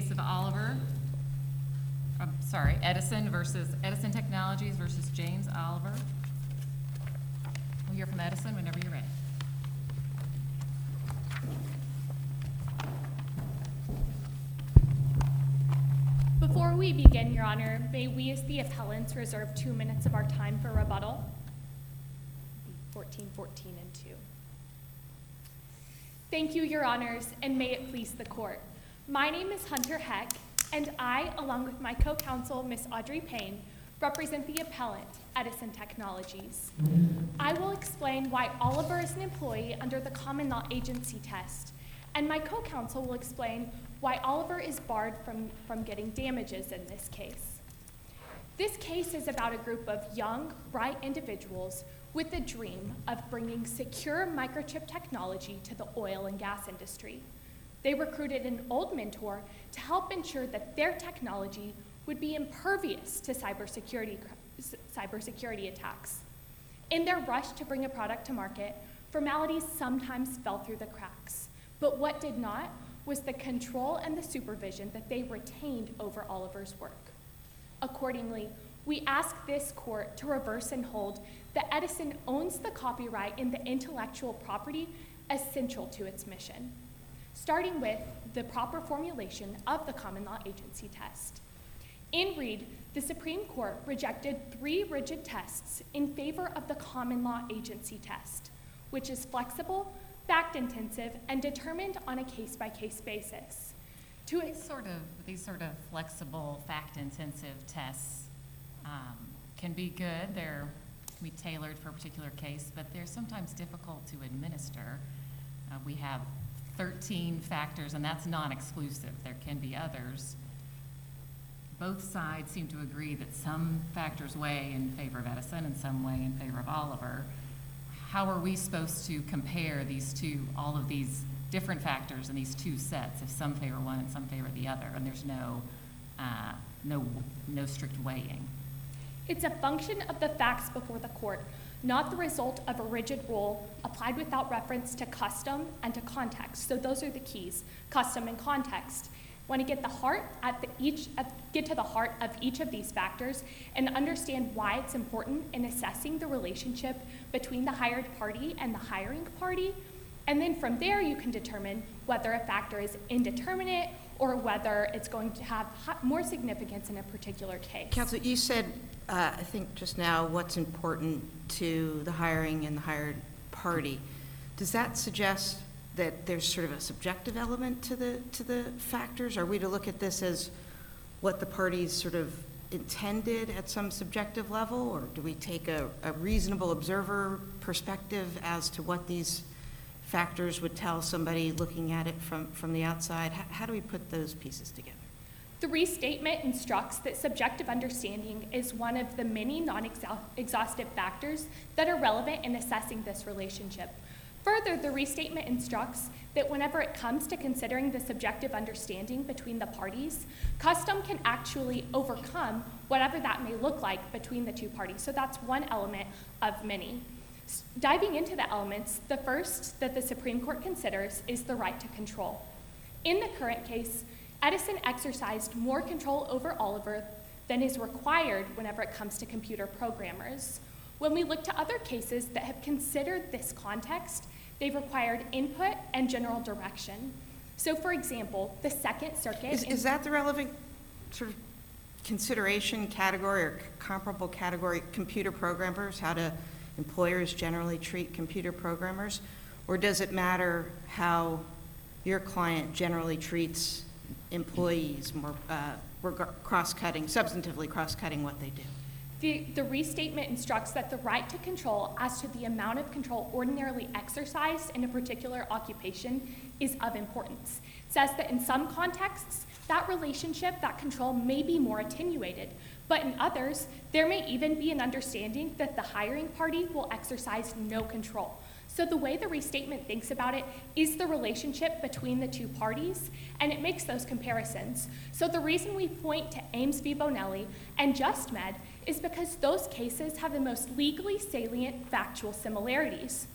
case of Oliver, I'm sorry, Edison versus, Edison Technologies versus James Oliver. We'll hear from Edison whenever you're ready. Before we begin, Your Honor, may we as the appellants reserve two minutes of our time for rebuttal? 14, 14, and 2. Thank you, Your Honors, and may it please the court. My name is Hunter Heck, and I, along with my co-counsel, Ms. Audrey Payne, represent the appellant, Edison Technologies. I will explain why Oliver is an employee under the common law agency test, and my co-counsel will explain why Oliver is barred from, from getting damages in this case. This case is about a group of young, bright individuals with a dream of bringing secure microchip technology to the oil and gas industry. They recruited an old mentor to help ensure that their technology would be impervious to cybersecurity, cybersecurity attacks. In their rush to bring a product to market, formalities sometimes fell through the cracks. But what did not was the control and the supervision that they retained over Oliver's work. Accordingly, we ask this court to reverse and hold that Edison owns the copyright in the intellectual property essential to its mission, starting with the proper formulation of the common law agency test. In Reid, the Supreme Court rejected three rigid tests in favor of the common law agency test, which is flexible, fact intensive, and determined on a case by case basis. To These sort of, these sort of flexible, fact-intensive tests um, can be good. They're can be tailored for a particular case, but they're sometimes difficult to administer. Uh, we have 13 factors, and that's non-exclusive. There can be others. Both sides seem to agree that some factors weigh in favor of Edison and some weigh in favor of Oliver. How are we supposed to compare these two, all of these different factors in these two sets, if some favor one and some favor the other, and there's no, uh, no, no strict weighing? It's a function of the facts before the court, not the result of a rigid rule applied without reference to custom and to context. So those are the keys, custom and context. Want to get the heart at the each at, get to the heart of each of these factors and understand why it's important in assessing the relationship between the hired party and the hiring party. And then from there you can determine whether a factor is indeterminate or whether it's going to have more significance in a particular case. Counsel, you said, uh, I think just now, what's important to the hiring and the hired party. Does that suggest that there's sort of a subjective element to the, to the factors? Are we to look at this as what the parties sort of intended at some subjective level? Or do we take a, a reasonable observer perspective as to what these factors would tell somebody looking at it from, from the outside? How, how do we put those pieces together? The restatement instructs that subjective understanding is one of the many non exhaustive factors that are relevant in assessing this relationship. Further, the restatement instructs that whenever it comes to considering the subjective understanding between the parties, custom can actually overcome whatever that may look like between the two parties. So that's one element of many. Diving into the elements, the first that the Supreme Court considers is the right to control. In the current case, Edison exercised more control over Oliver than is required whenever it comes to computer programmers. When we look to other cases that have considered this context, they've required input and general direction. So, for example, the Second Circuit. Is, is that the relevant sort of consideration category or comparable category? Computer programmers, how do employers generally treat computer programmers? Or does it matter how your client generally treats employees, more uh, cross cutting, substantively cross cutting what they do? The, the restatement instructs that the right to control as to the amount of control ordinarily exercised in a particular occupation is of importance. It says that in some contexts, that relationship, that control may be more attenuated, but in others, there may even be an understanding that the hiring party will exercise no control. So, the way the restatement thinks about it is the relationship between the two parties, and it makes those comparisons. So, the reason we point to Aymes v. Bonelli and JustMed is because those cases have the most legally salient factual similarities.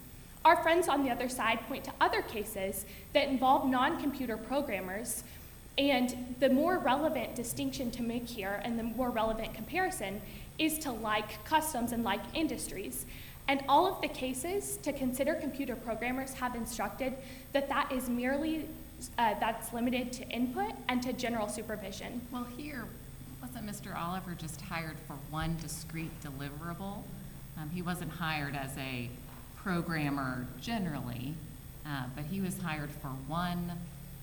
Our friends on the other side point to other cases that involve non computer programmers And the more relevant distinction to make here and the more relevant comparison is to like customs and like industries. And all of the cases to consider computer programmers have instructed that that is merely, uh, that's limited to input and to general supervision. Well, here, wasn't Mr. Oliver just hired for one discrete deliverable? Um, he wasn't hired as a programmer generally, uh, but he was hired for one,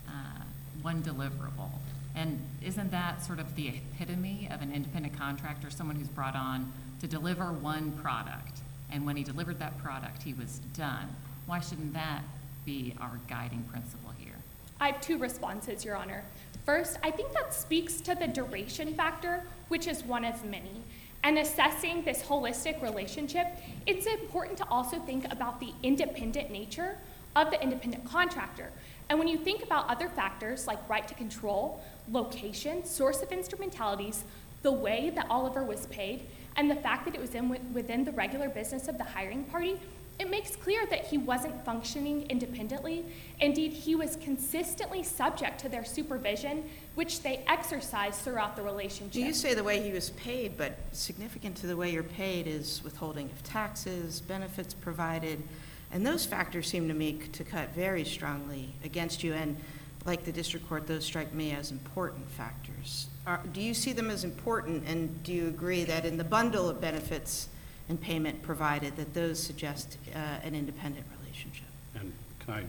uh, one deliverable. And isn't that sort of the epitome of an independent contractor, someone who's brought on to deliver one product? And when he delivered that product, he was done. Why shouldn't that be our guiding principle here? I have two responses, Your Honor. First, I think that speaks to the duration factor, which is one of many. And assessing this holistic relationship, it's important to also think about the independent nature of the independent contractor. And when you think about other factors like right to control, location, source of instrumentalities, the way that Oliver was paid, and the fact that it was in, within the regular business of the hiring party, it makes clear that he wasn't functioning independently. Indeed, he was consistently subject to their supervision, which they exercised throughout the relationship. Do you say the way he was paid, but significant to the way you're paid is withholding of taxes, benefits provided, and those factors seem to me to cut very strongly against you, and like the district court, those strike me as important factors. Are, do you see them as important, and do you agree that in the bundle of benefits and payment provided, that those suggest uh, an independent relationship? And can I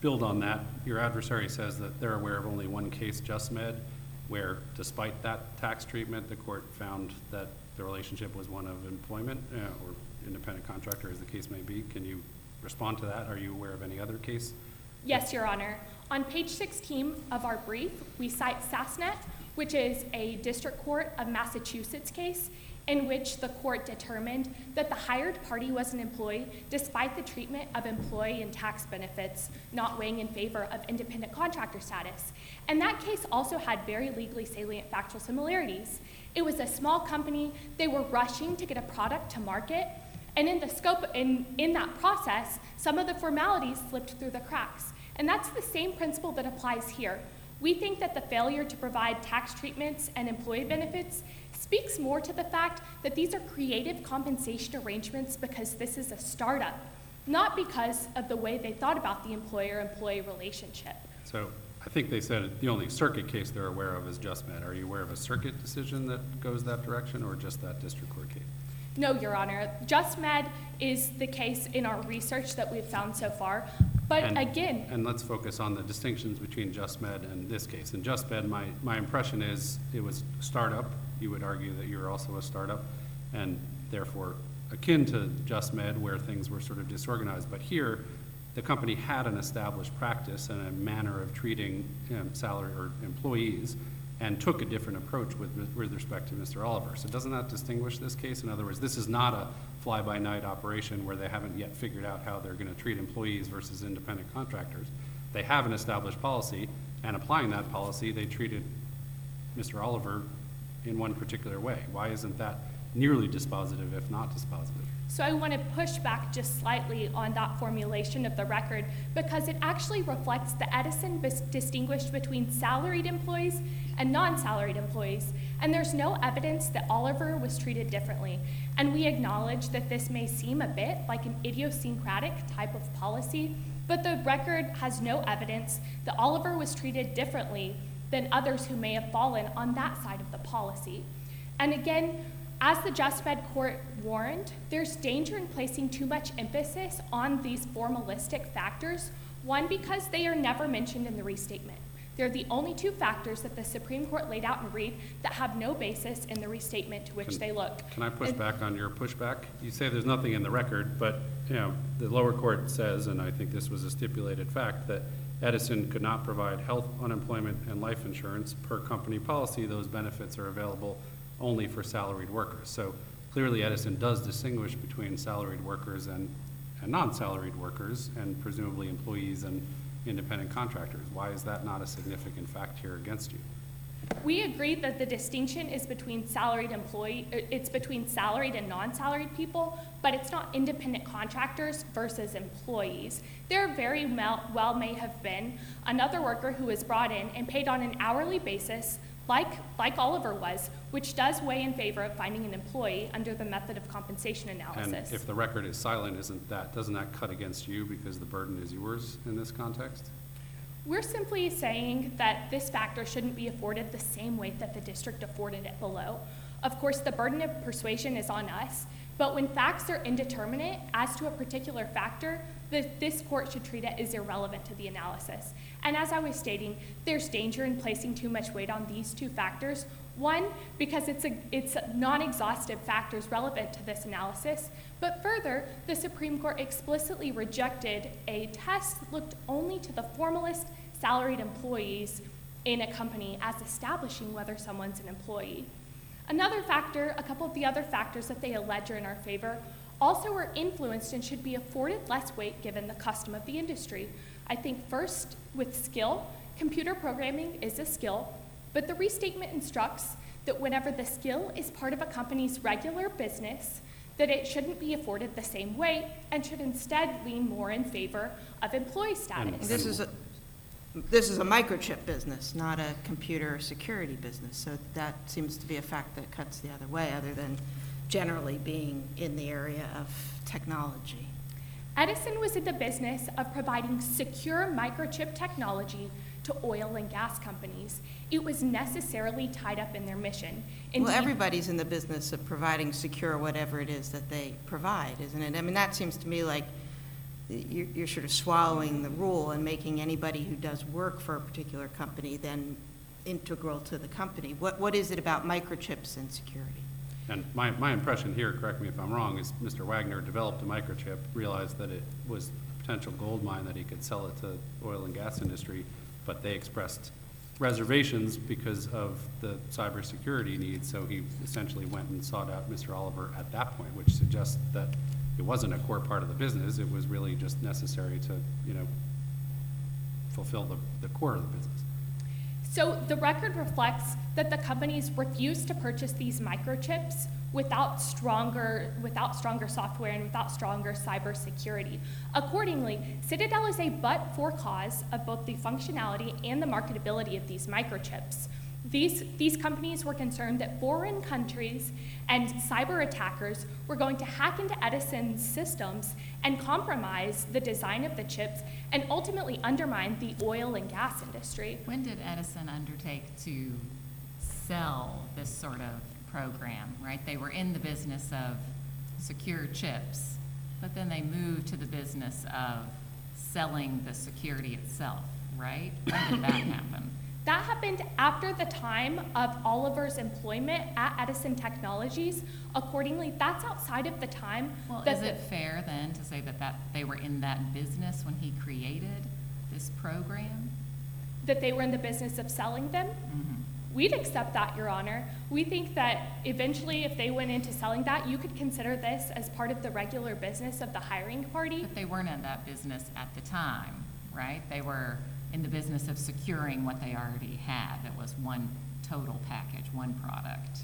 build on that? Your adversary says that they're aware of only one case, Just Med, where despite that tax treatment, the court found that the relationship was one of employment uh, or independent contractor, as the case may be. Can you respond to that? Are you aware of any other case? Yes, Your Honor. On page 16 of our brief, we cite Sassnet, which is a district court of Massachusetts case in which the court determined that the hired party was an employee despite the treatment of employee and tax benefits not weighing in favor of independent contractor status. And that case also had very legally salient factual similarities. It was a small company, they were rushing to get a product to market, and in the scope, in, in that process, some of the formalities slipped through the cracks. And that's the same principle that applies here. We think that the failure to provide tax treatments and employee benefits speaks more to the fact that these are creative compensation arrangements because this is a startup, not because of the way they thought about the employer employee relationship. So I think they said the only circuit case they're aware of is Just Med. Are you aware of a circuit decision that goes that direction, or just that district court case? No, Your Honor. Just Med is the case in our research that we've found so far. But And- again, And let's focus on the distinctions between Just Med and this case. In Just Med, my, my impression is it was startup. You would argue that you're also a startup, and therefore akin to Just Med, where things were sort of disorganized. But here, the company had an established practice and a manner of treating um, salary or employees, and took a different approach with, with respect to Mr. Oliver. So doesn't that distinguish this case? In other words, this is not a fly-by-night operation where they haven't yet figured out how they're going to treat employees versus independent contractors. They have an established policy, and applying that policy, they treated Mr. Oliver in one particular way. Why isn't that nearly dispositive, if not dispositive? So I want to push back just slightly on that formulation of the record because it actually reflects the Edison distinguished between salaried employees and non-salaried employees. And there's no evidence that Oliver was treated differently. And we acknowledge that this may seem a bit like an idiosyncratic type of policy, but the record has no evidence that Oliver was treated differently than others who may have fallen on that side of the policy. And again, as the Just Med Court warned, there's danger in placing too much emphasis on these formalistic factors. One, because they are never mentioned in the restatement. They're the only two factors that the Supreme Court laid out in Reid that have no basis in the restatement to which Can- they look. Can I push And- back on your pushback? You say there's nothing in the record, but, you know, the lower court says, and I think this was a stipulated fact, that Edison could not provide health, unemployment, and life insurance per company policy. Those benefits are available only for salaried workers. So clearly Edison does distinguish between salaried workers and, and non-salaried workers, and presumably employees and independent contractors. Why is that not a significant fact here against you? We agree that the distinction is between salaried employee, uh, it's between salaried and non-salaried people, but it's not independent contractors versus employees. There very well, well may have been another worker who was brought in and paid on an hourly basis, like, like Oliver was, which does weigh in favor of finding an employee under the method of compensation And analysis. if the record is silent, isn't that, doesn't that cut against you because the burden is yours in this context? We're simply saying that this factor shouldn't be afforded the same weight that the district afforded it below. Of course, the burden of persuasion is on us, but when facts are indeterminate as to a particular factor, the, this court should treat it as irrelevant to the analysis. And as I was stating, there's danger in placing too much weight on these two factors. One, because it's, a, it's non-exhaustive factors relevant to this analysis, but further, the Supreme Court explicitly rejected a test looked only to the formalist salaried employees in a company as establishing whether someone's an employee. Another factor, a couple of the other factors that they allege are in our favor, also are influenced and should be afforded less weight given the custom of the industry. I think first, with skill, computer programming is a skill, but the restatement instructs that whenever the skill is part of a company's regular business, that it shouldn't be afforded the same weight and should instead lean more in favor of employee status. This is a, this is a microchip business, not a computer security business, so that seems to be a fact that cuts the other way, other than generally being in the area of technology. Edison was in the business of providing secure microchip technology to oil and gas companies. It was necessarily tied up in their mission. Well, everybody's in the business of providing secure whatever it is that they provide, isn't it? I mean, that seems to me like you're, you're sort of swallowing the rule and making anybody who does work for a particular company then integral to the company. What, what is it about microchips and security? And my, my impression here, correct me if I'm wrong, is Mr. Wagner developed a microchip, realized that it was a potential gold mine that he could sell it to oil and gas industry, but they expressed reservations because of the cybersecurity needs, so he essentially went and sought out Mr. Oliver at that point, which suggests that it wasn't a core part of the business, it was really just necessary to, you know, fulfill the, the core of the business. So the record reflects that the companies refused to purchase these microchips without stronger, without stronger software and without stronger cybersecurity. Accordingly, Citadel is a but-for cause of both the functionality and the marketability of these microchips. These, these companies were concerned that foreign countries and cyber attackers were going to hack into Edison's systems and compromise the design of the chips and ultimately undermine the oil and gas industry. When did Edison undertake to sell this sort of program, right? They were in the business of secure chips, but then they moved to the business of selling the security itself, right? When did that happen? That happened after the time of Oliver's employment at Edison Technologies. Accordingly, that's outside of the time Well, is it fair then to say that that, they were in that business when he created this program? that they were in the business of selling them. Mm-hmm. We'd accept that, Your Honor. We think that eventually, if they went into selling that, you could consider this as part of the regular business of the hiring party. But they weren't in that business at the time, right? They were in the business of securing what they already had. It was one total package, one product.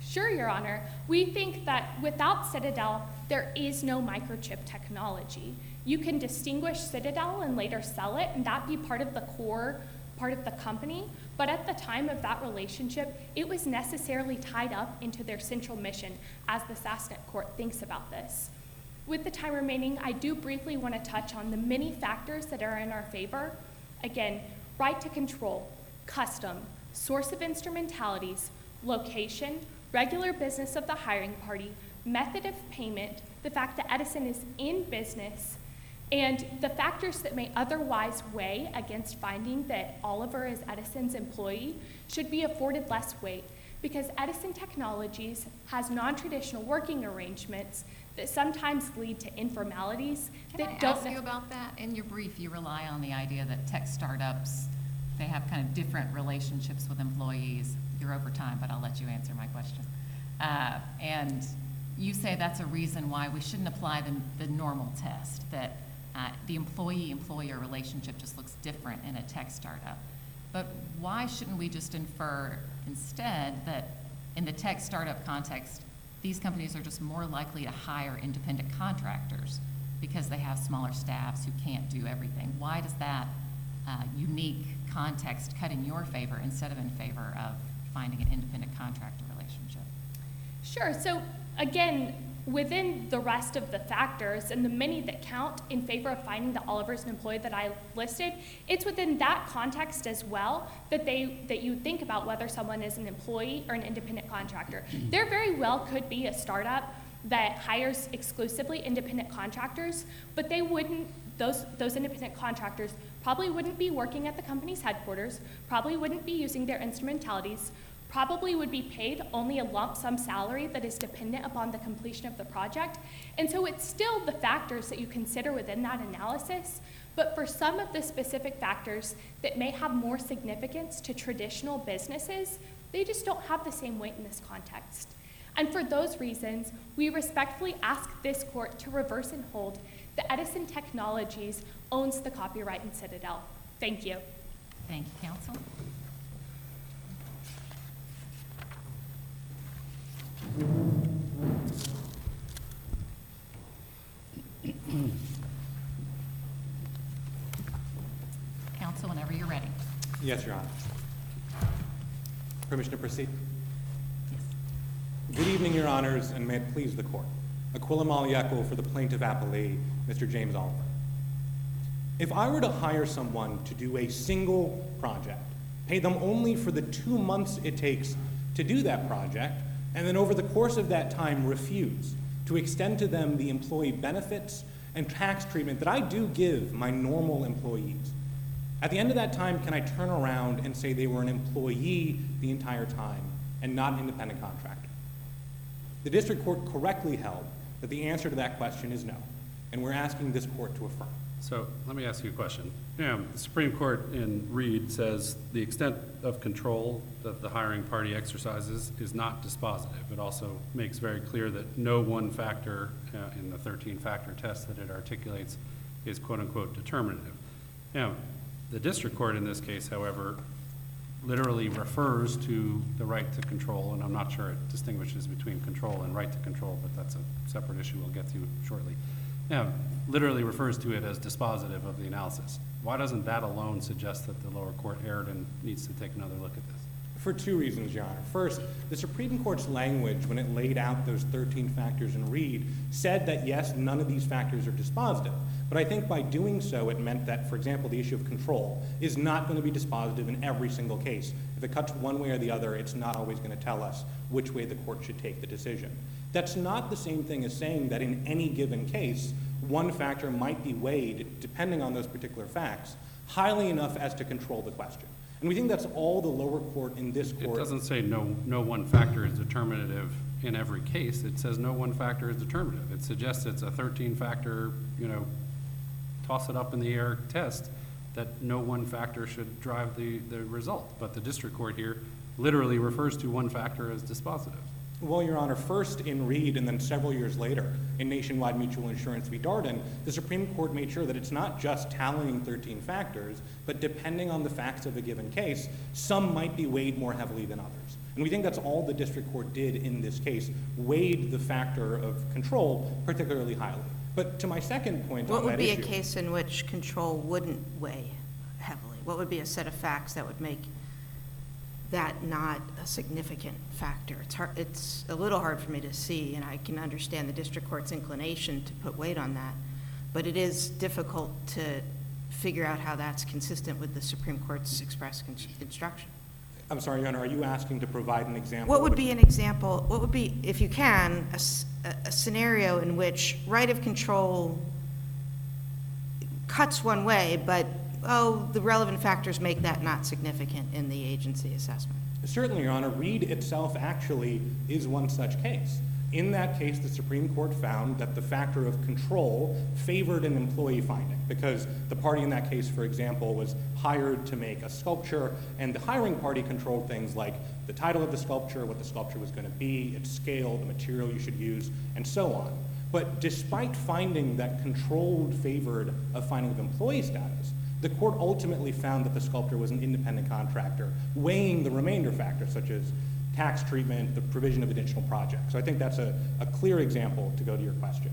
Sure, Your Honor. We think that without Citadel, there is no microchip technology. You can distinguish Citadel and later sell it, and that be part of the core part of the company. But at the time of that relationship, it was necessarily tied up into their central mission as the Sassnet Court thinks about this. With the time remaining, I do briefly want to touch on the many factors that are in our favor. Again, right to control, custom, source of instrumentalities, location, regular business of the hiring party, method of payment, the fact that Edison is in business, and the factors that may otherwise weigh against finding that Oliver is Edison's employee should be afforded less weight because Edison Technologies has non-traditional working arrangements that sometimes lead to informalities Can that I don't. ask you about that? In your brief, you rely on the idea that tech startups, they have kind of different relationships with employees. You're over time, but I'll let you answer my question. Uh, And you say that's a reason why we shouldn't apply the, the normal test, that uh, the employee-employer relationship just looks different in a tech startup. But why shouldn't we just infer instead that in the tech startup context, these companies are just more likely to hire independent contractors because they have smaller staffs who can't do everything? Why does that uh, unique context cut in your favor instead of in favor of finding an independent contractor relationship? Sure. So again, within the rest of the factors and the many that count in favor of finding that Oliver's an employee that I listed, it's within that context as well that they that you think about whether someone is an employee or an independent contractor. There very well could be a startup that hires exclusively independent contractors, but they wouldn't those those independent contractors probably wouldn't be working at the company's headquarters, probably wouldn't be using their instrumentalities, probably would be paid only a lump sum salary that is dependent upon the completion of the project. And so it's still the factors that you consider within that analysis, but for some of the specific factors that may have more significance to traditional businesses, they just don't have the same weight in this context. And for those reasons, we respectfully ask this court to reverse and hold that Edison Technologies owns the copyright in Citadel. Thank you. Thank you, counsel. Counsel, whenever you're ready. Yes, Your Honor. Permission to proceed? Yes. Good evening, Your Honors, and may it please the Court. Aquila Maliyekkal for the plaintiff appellee, Mr. James Oliver. If I were to hire someone to do a single project, pay them only for the two months it takes to do that project, and then over the course of that time refuse to extend to them the employee benefits and tax treatment that I do give my normal employees, at the end of that time, can I turn around and say they were an employee the entire time and not an independent contractor? The district court correctly held that the answer to that question is no, and we're asking this court to affirm. So let me ask you a question. Yeah, the Supreme Court in Reid says the extent of control that the hiring party exercises is not dispositive. It also makes very clear that no one factor uh, in the 13-factor test that it articulates is quote-unquote determinative. Now, the district court in this case, however, literally refers to the right to control, and I'm not sure it distinguishes between control and right to control, but that's a separate issue we'll get to shortly. Now, literally refers to it as dispositive of the analysis. Why doesn't that alone suggest that the lower court erred and needs to take another look at this? For two reasons, Your Honor. First, the Supreme Court's language, when it laid out those 13 factors in Reid, said that yes, none of these factors are dispositive. But I think by doing so, it meant that, for example, the issue of control is not going to be dispositive in every single case. If it cuts one way or the other, it's not always going to tell us which way the court should take the decision. That's not the same thing as saying that in any given case, one factor might be weighed, depending on those particular facts, highly enough as to control the question. And we think that's all the lower court in this court. It doesn't say no, no one factor is determinative in every case. It says no one factor is determinative. It suggests it's a 13-factor, you know, toss it up in the air test, that no one factor should drive the, the result. But the district court here literally refers to one factor as dispositive. Well, Your Honor, first in Reid and then several years later in Nationwide Mutual Insurance v. Darden, the Supreme Court made sure that it's not just tallying 13 factors, but depending on the facts of a given case, some might be weighed more heavily than others. And we think that's all the district court did in this case, weighed the factor of control particularly highly. But to my second point What on would that be a issue- case in which control wouldn't weigh heavily? What would be a set of facts that would make that not a significant factor? It's hard, it's a little hard for me to see, and I can understand the district court's inclination to put weight on that, but it is difficult to figure out how that's consistent with the Supreme Court's express con- instruction. I'm sorry, Your Honor, are you asking to provide an example? What would be an example, what would be, if you can, a, s- a- a scenario in which right of control cuts one way, but, oh, the relevant factors make that not significant in the agency assessment? Certainly, Your Honor, Reid itself actually is one such case. In that case, the Supreme Court found that the factor of control favored an employee finding because the party in that case, for example, was hired to make a sculpture, and the hiring party controlled things like the title of the sculpture, what the sculpture was going to be, its scale, the material you should use, and so on. But despite finding that controlled favored a finding of employee status, The court ultimately found that the sculptor was an independent contractor, weighing the remainder factors such as tax treatment, the provision of additional projects. So I think that's a, a clear example to go to your question.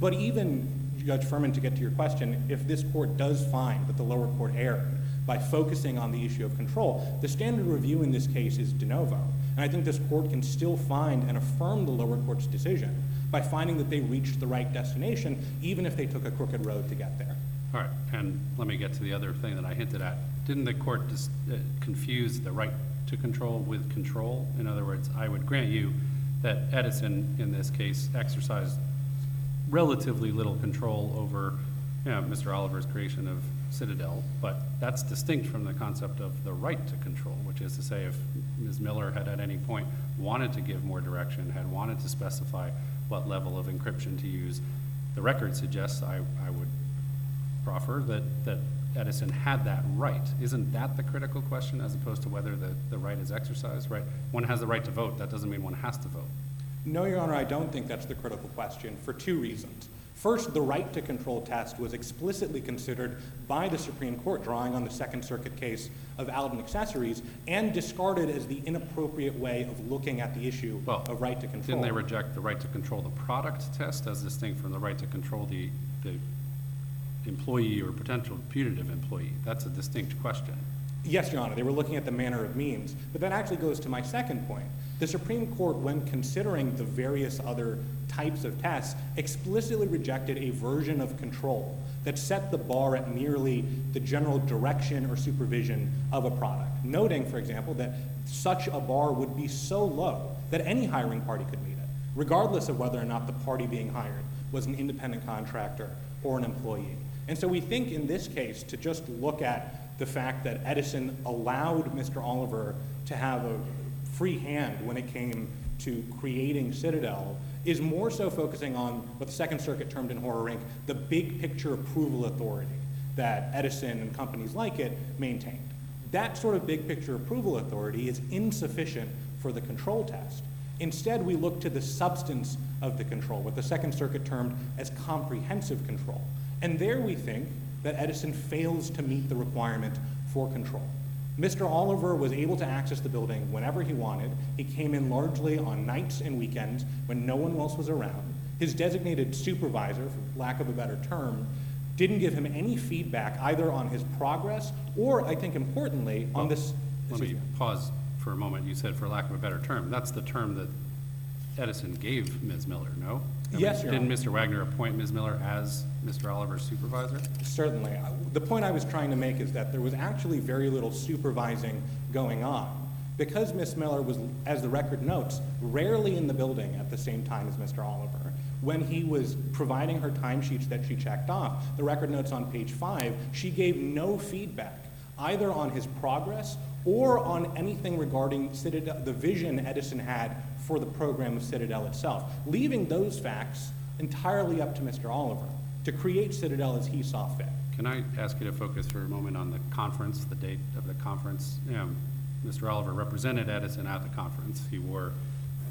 But even, Judge Furman, to get to your question, if this court does find that the lower court erred by focusing on the issue of control, the standard review in this case is de novo. And I think this court can still find and affirm the lower court's decision by finding that they reached the right destination, even if they took a crooked road to get there. All right, and let me get to the other thing that I hinted at. Didn't the court just uh, confuse the right to control with control? In other words, I would grant you that Edison, in this case, exercised relatively little control over, you know, Mr. Oliver's creation of Citadel, but that's distinct from the concept of the right to control, which is to say if Ms. Miller had at any point wanted to give more direction, had wanted to specify what level of encryption to use, the record suggests, I, I would proffer, that, that Edison had that right. Isn't that the critical question as opposed to whether the, the right is exercised, right? One has the right to vote, that doesn't mean one has to vote. No, Your Honor, I don't think that's the critical question for two reasons. First, the right to control test was explicitly considered by the Supreme Court, drawing on the Second Circuit case of Aldon Accessories, and discarded as the inappropriate way of looking at the issue Well, of right to control. Didn't they reject the right to control the product test as distinct from the right to control the, the employee or potential putative employee? That's a distinct question. Yes, Your Honor, they were looking at the manner of means, but that actually goes to my second point. The Supreme Court, when considering the various other types of tests, explicitly rejected a version of control that set the bar at merely the general direction or supervision of a product, noting, for example, that such a bar would be so low that any hiring party could meet it, regardless of whether or not the party being hired was an independent contractor or an employee. And so we think in this case to just look at the fact that Edison allowed Mr. Oliver to have a free hand when it came to creating Citadel is more so focusing on what the Second Circuit termed in Horror Inc. the big picture approval authority that Edison and companies like it maintained. That sort of big picture approval authority is insufficient for the control test. Instead, we look to the substance of the control, what the Second Circuit termed as comprehensive control. And there we think that Edison fails to meet the requirement for control. Mr. Oliver was able to access the building whenever he wanted. He came in largely on nights and weekends when no one else was around. His designated supervisor, for lack of a better term, didn't give him any feedback either on his progress or, I think importantly, on this. Let me pause for a moment. You said for lack of a better term. That's the term that Edison gave Ms. Miller, no? I mean, Yes, Your Didn't Honor. Mr. Wagner appoint Ms. Miller as Mr. Oliver's supervisor? Certainly. I- The point I was trying to make is that there was actually very little supervising going on. Because Ms. Miller was, as the record notes, rarely in the building at the same time as Mr. Oliver, when he was providing her timesheets that she checked off, the record notes on page five, she gave no feedback either on his progress or on anything regarding Citadel, the vision Edison had for the program of Citadel itself, leaving those facts entirely up to Mr. Oliver to create Citadel as he saw fit. Can I ask you to focus for a moment on the conference, the date of the conference? Um, Mr. Oliver represented Edison at the conference. He wore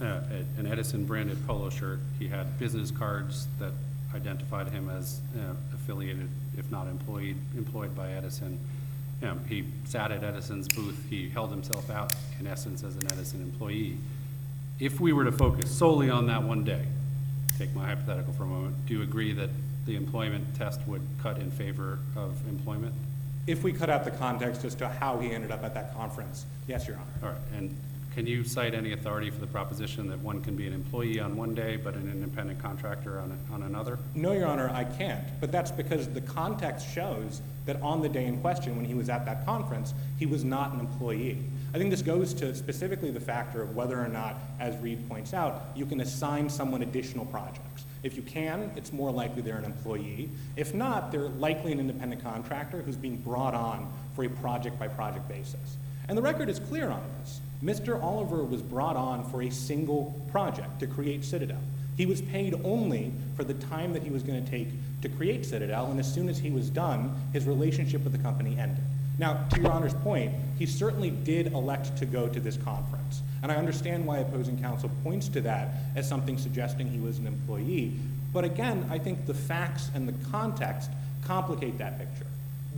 uh, an Edison branded polo shirt. He had business cards that identified him as uh, affiliated, if not employed, employed by Edison. Um, He sat at Edison's booth. He held himself out, in essence, as an Edison employee. If we were to focus solely on that one day, take my hypothetical for a moment, do you agree that the employment test would cut in favor of employment? If we cut out the context as to how he ended up at that conference, yes, Your Honor. All right, and can you cite any authority for the proposition that one can be an employee on one day, but an independent contractor on, on another? No, Your Honor, I can't, but that's because the context shows that on the day in question, when he was at that conference, he was not an employee. I think this goes to specifically the factor of whether or not, as Reid points out, you can assign someone additional projects. If you can, it's more likely they're an employee. If not, they're likely an independent contractor who's being brought on for a project-by-project basis. And the record is clear on this. Mr. Oliver was brought on for a single project to create Citadel. He was paid only for the time that he was going to take to create Citadel, and as soon as he was done, his relationship with the company ended. Now, to Your Honor's point, he certainly did elect to go to this conference, and I understand why opposing counsel points to that as something suggesting he was an employee. But again, I think the facts and the context complicate that picture.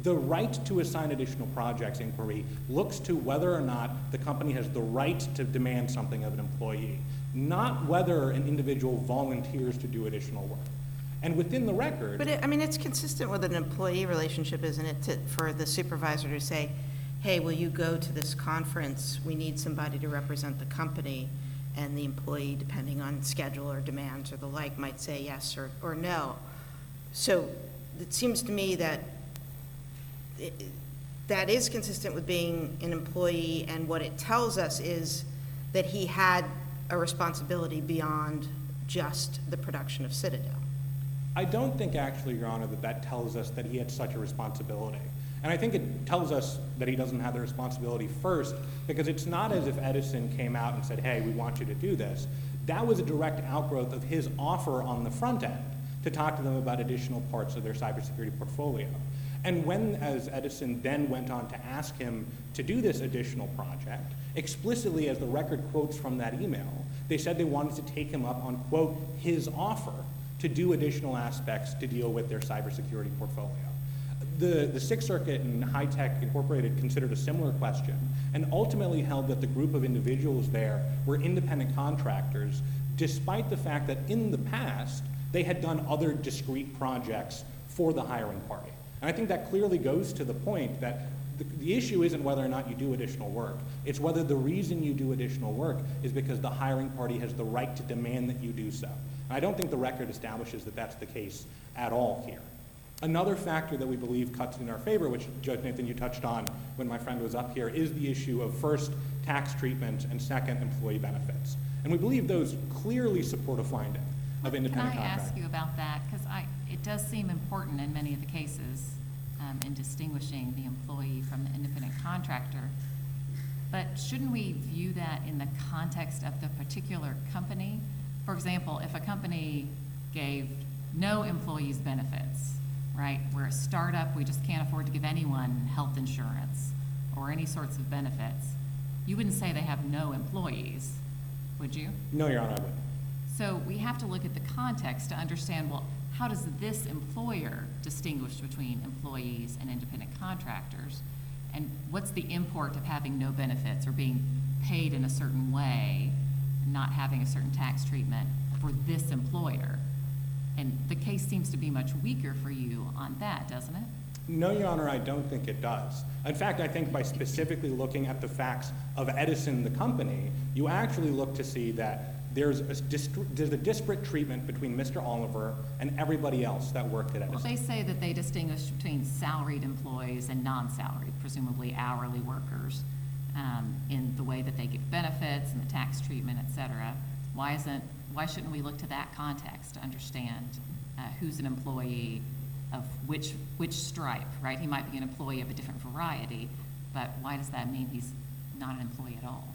The right to assign additional projects inquiry looks to whether or not the company has the right to demand something of an employee, not whether an individual volunteers to do additional work. And within the record. But it, I mean, it's consistent with an employee relationship, isn't it, to, for the supervisor to say, hey, will you go to this conference? We need somebody to represent the company. And the employee, depending on schedule or demands or the like, might say yes or, or no. So it seems to me that it- that is consistent with being an employee, and what it tells us is that he had a responsibility beyond just the production of Citadel. I don't think actually, Your Honor, that that tells us that he had such a responsibility. And I think it tells us that he doesn't have the responsibility first, because it's not as if Edison came out and said, hey, we want you to do this. That was a direct outgrowth of his offer on the front end to talk to them about additional parts of their cybersecurity portfolio. And when, as Edison then went on to ask him to do this additional project, explicitly, as the record quotes from that email, they said they wanted to take him up on, quote, his offer to do additional aspects to deal with their cybersecurity portfolio. The, the Sixth Circuit and High Tech Incorporated considered a similar question and ultimately held that the group of individuals there were independent contractors, despite the fact that in the past, they had done other discrete projects for the hiring party. And I think that clearly goes to the point that the, the issue isn't whether or not you do additional work. It's whether the reason you do additional work is because the hiring party has the right to demand that you do so. And I don't think the record establishes that that's the case at all here. Another factor that we believe cuts in our favor, which Judge Nathan, you touched on when my friend was up here, is the issue of first, tax treatment, and second, employee benefits. And we believe those clearly support a finding of independent Can I contractor. ask you about that? Because it does seem important in many of the cases um, in distinguishing the employee from the independent contractor. But shouldn't we view that in the context of the particular company? For example, if a company gave no employees benefits, right? We're a startup, we just can't afford to give anyone health insurance or any sorts of benefits. You wouldn't say they have no employees, would you? No, Your Honor, I wouldn't. So we have to look at the context to understand, well, how does this employer distinguish between employees and independent contractors? And what's the import of having no benefits or being paid in a certain way, not having a certain tax treatment for this employer? And the case seems to be much weaker for you on that, doesn't it? No, Your Honor, I don't think it does. In fact, I think by specifically looking at the facts of Edison, the company, you actually look to see that there's a, there's a disparate treatment between Mr. Oliver and everybody else that worked at Well, Edison. they say that they distinguish between salaried employees and non-salaried, presumably hourly workers, um, in the way that they give benefits and the tax treatment, et cetera. Why isn't, why shouldn't we look to that context to understand uh, who's an employee of which, which stripe, right? He might be an employee of a different variety, but why does that mean he's not an employee at all?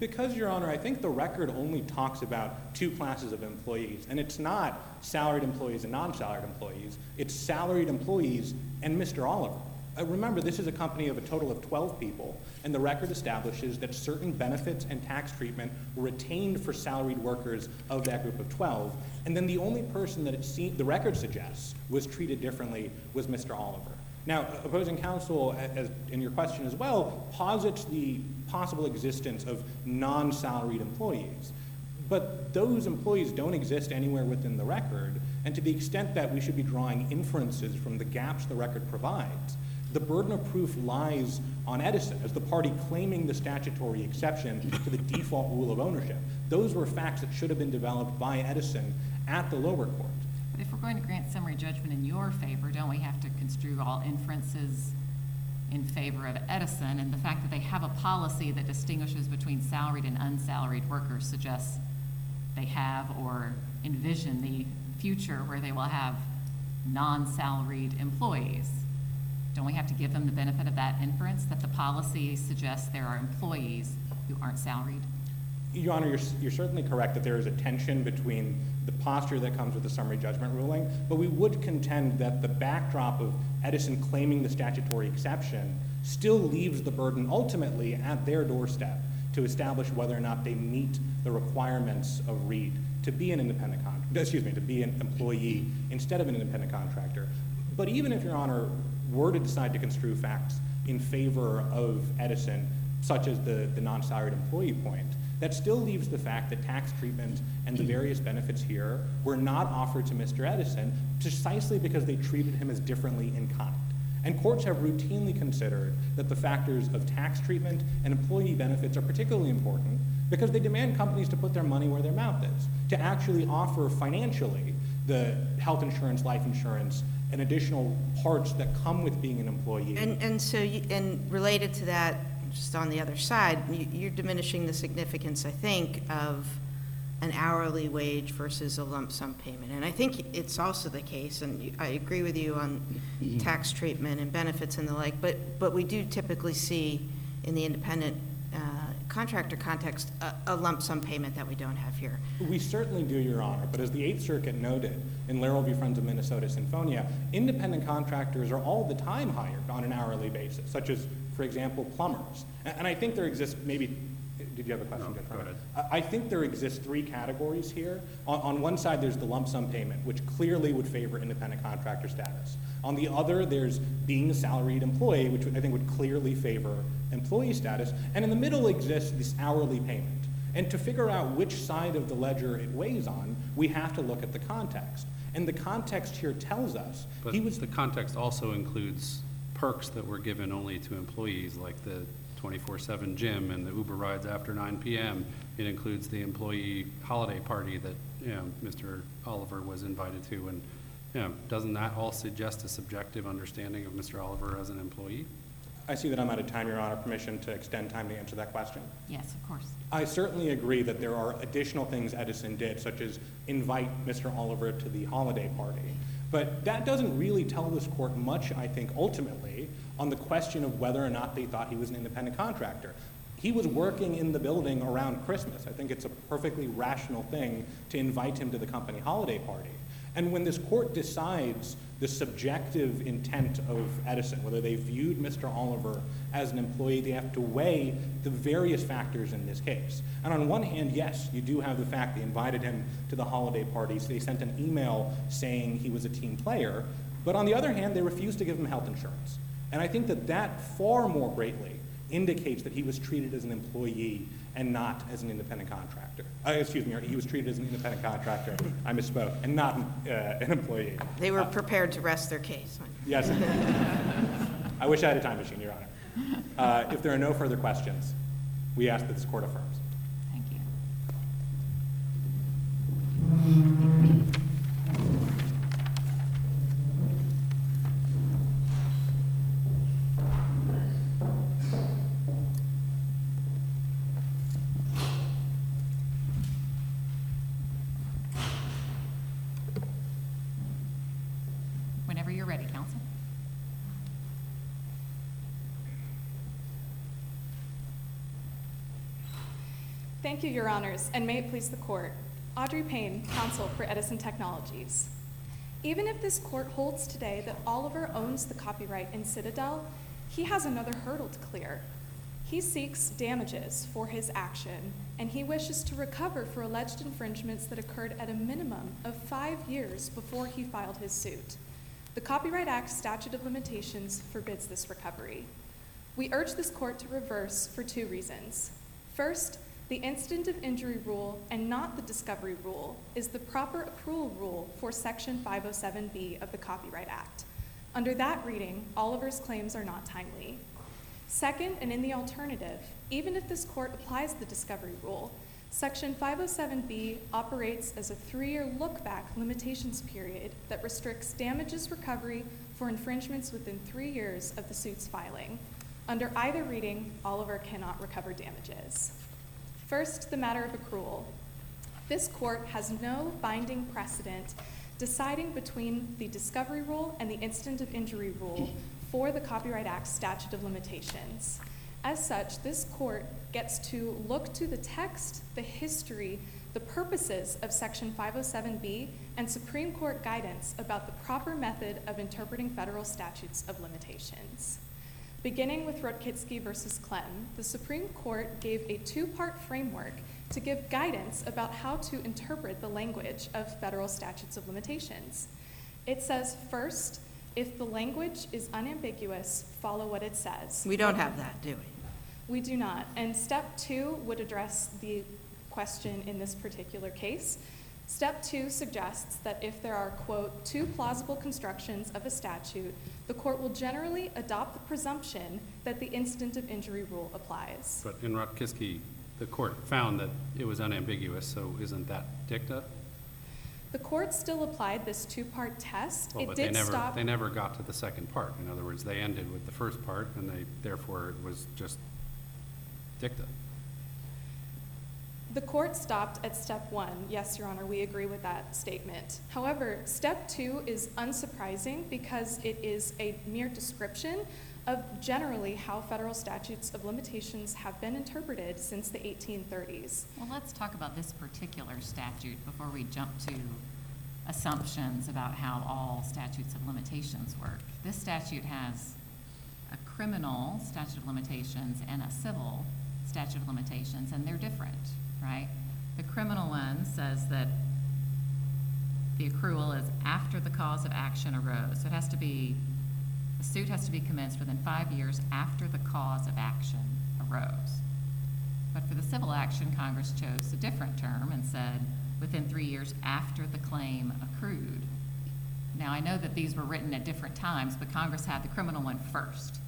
Because, Your Honor, I think the record only talks about two classes of employees, and it's not salaried employees and non-salaried employees. It's salaried employees and Mr. Oliver. Uh, remember, this is a company of a total of 12 people, and the record establishes that certain benefits and tax treatment were retained for salaried workers of that group of 12, and then the only person that the record suggests was treated differently was Mr. Oliver. Now, opposing counsel, as in your question as well, posits the possible existence of non-salaried employees. But those employees don't exist anywhere within the record, and to the extent that we should be drawing inferences from the gaps the record provides, the burden of proof lies on Edison as the party claiming the statutory exception to the default rule of ownership. Those were facts that should have been developed by Edison at the lower court. But if we're going to grant summary judgment in your favor, don't we have to construe all inferences in favor of Edison? And the fact that they have a policy that distinguishes between salaried and unsalaried workers suggests they have or envision the future where they will have non-salaried employees. Don't we have to give them the benefit of that inference, that the policy suggests there are employees who aren't salaried? Your Honor, you're, you're certainly correct that there is a tension between the posture that comes with the summary judgment ruling, but we would contend that the backdrop of Edison claiming the statutory exception still leaves the burden ultimately at their doorstep to establish whether or not they meet the requirements of Reid to be an independent con, excuse me, to be an employee instead of an independent contractor. But even if, Your Honor, were to decide to construe facts in favor of Edison, such as the, the non-salaried employee point, that still leaves the fact that tax treatment and the various benefits here were not offered to Mr. Edison precisely because they treated him as differently in kind. And courts have routinely considered that the factors of tax treatment and employee benefits are particularly important because they demand companies to put their money where their mouth is, to actually offer financially the health insurance, life insurance, and additional parts that come with being an employee. And, and so, you- and related to that, just on the other side, you- you're diminishing the significance, I think, of an hourly wage versus a lump sum payment. And I think it's also the case, and you- I agree with you on tax treatment and benefits and the like, but, but we do typically see in the independent uh, contractor context, a- a lump sum payment that we don't have here. We certainly do, Your Honor, but as the Eighth Circuit noted in Lerohl v. Friends of Minnesota Sinfonia, independent contractors are all the time hired on an hourly basis, such as, for example, plumbers. And I think there exists, maybe, did you have a question, No, go ahead. I I think there exist three categories here. On, on one side, there's the lump sum payment, which clearly would favor independent contractor status. On the other, there's being a salaried employee, which I think would clearly favor employee status. And in the middle exists this hourly payment. And to figure out which side of the ledger it weighs on, we have to look at the context. And the context here tells us But he was the context also includes perks that were given only to employees, like the twenty-four seven gym and the Uber rides after nine PM. It includes the employee holiday party that, you know, Mr. Oliver was invited to. And, you know, doesn't that all suggest a subjective understanding of Mr. Oliver as an employee? I see that I'm out of time, Your Honor. Permission to extend time to answer that question? Yes, of course. I certainly agree that there are additional things Edison did, such as invite Mr. Oliver to the holiday party. But that doesn't really tell this court much, I think, ultimately, on the question of whether or not they thought he was an independent contractor. He was working in the building around Christmas. I think it's a perfectly rational thing to invite him to the company holiday party. And when this court decides the subjective intent of Edison, whether they viewed Mr. Oliver as an employee, they have to weigh the various factors in this case. And on one hand, yes, you do have the fact they invited him to the holiday parties. They sent an email saying he was a team player. But on the other hand, they refused to give him health insurance. And I think that that far more greatly indicates that he was treated as an employee and not as an independent contractor. Uh, excuse me, he was treated as an independent contractor, I misspoke, and not uh, an employee. They were prepared to rest their case. Yes. I wish I had a time machine, Your Honor. Uh, if there are no further questions, we ask that this court affirms. Thank you. Whenever you're ready, counsel. Thank you, Your Honors, and may it please the Court. Audrey Payne, Counsel for Edison Technologies. Even if this court holds today that Oliver owns the copyright in Citadel, he has another hurdle to clear. He seeks damages for his action, and he wishes to recover for alleged infringements that occurred at a minimum of five years before he filed his suit. The Copyright Act statute of limitations forbids this recovery. We urge this court to reverse for two reasons. First, the incident of injury rule and not the discovery rule is the proper accrual rule for Section 507B of the Copyright Act. Under that reading, Oliver's claims are not timely. Second, and in the alternative, even if this court applies the discovery rule, Section 507B operates as a three-year look-back limitations period that restricts damages recovery for infringements within three years of the suit's filing. Under either reading, Oliver cannot recover damages. First, the matter of accrual. This court has no binding precedent deciding between the discovery rule and the incident of injury rule for the Copyright Act statute of limitations. As such, this court gets to look to the text, the history, the purposes of Section 507B, and Supreme Court guidance about the proper method of interpreting federal statutes of limitations. Beginning with Rotkiske versus Klemm, the Supreme Court gave a two-part framework to give guidance about how to interpret the language of federal statutes of limitations. It says, first, If the language is unambiguous, follow what it says. We don't have that, do we? We do not. And step two would address the question in this particular case. Step two suggests that if there are, quote, two plausible constructions of a statute, the court will generally adopt the presumption that the incident of injury rule applies. But in Rotkiske, the court found that it was unambiguous, so isn't that dicta? The court still applied this two-part test. Well, It but they did never, stop. they never got to the second part. In other words, they ended with the first part, and they, therefore, it was just dicta. The court stopped at step one. Yes, Your Honor, we agree with that statement. However, step two is unsurprising because it is a mere description of generally how federal statutes of limitations have been interpreted since the 1830s. Well, let's talk about this particular statute before we jump to assumptions about how all statutes of limitations work. This statute has a criminal statute of limitations and a civil statute of limitations, and they're different, right? The criminal one says that the accrual is after the cause of action arose. So it has to be, the suit has to be commenced within five years after the cause of action arose. But for the civil action, Congress chose a different term and said, within three years after the claim accrued. Now, I know that these were written at different times, but Congress had the criminal one first.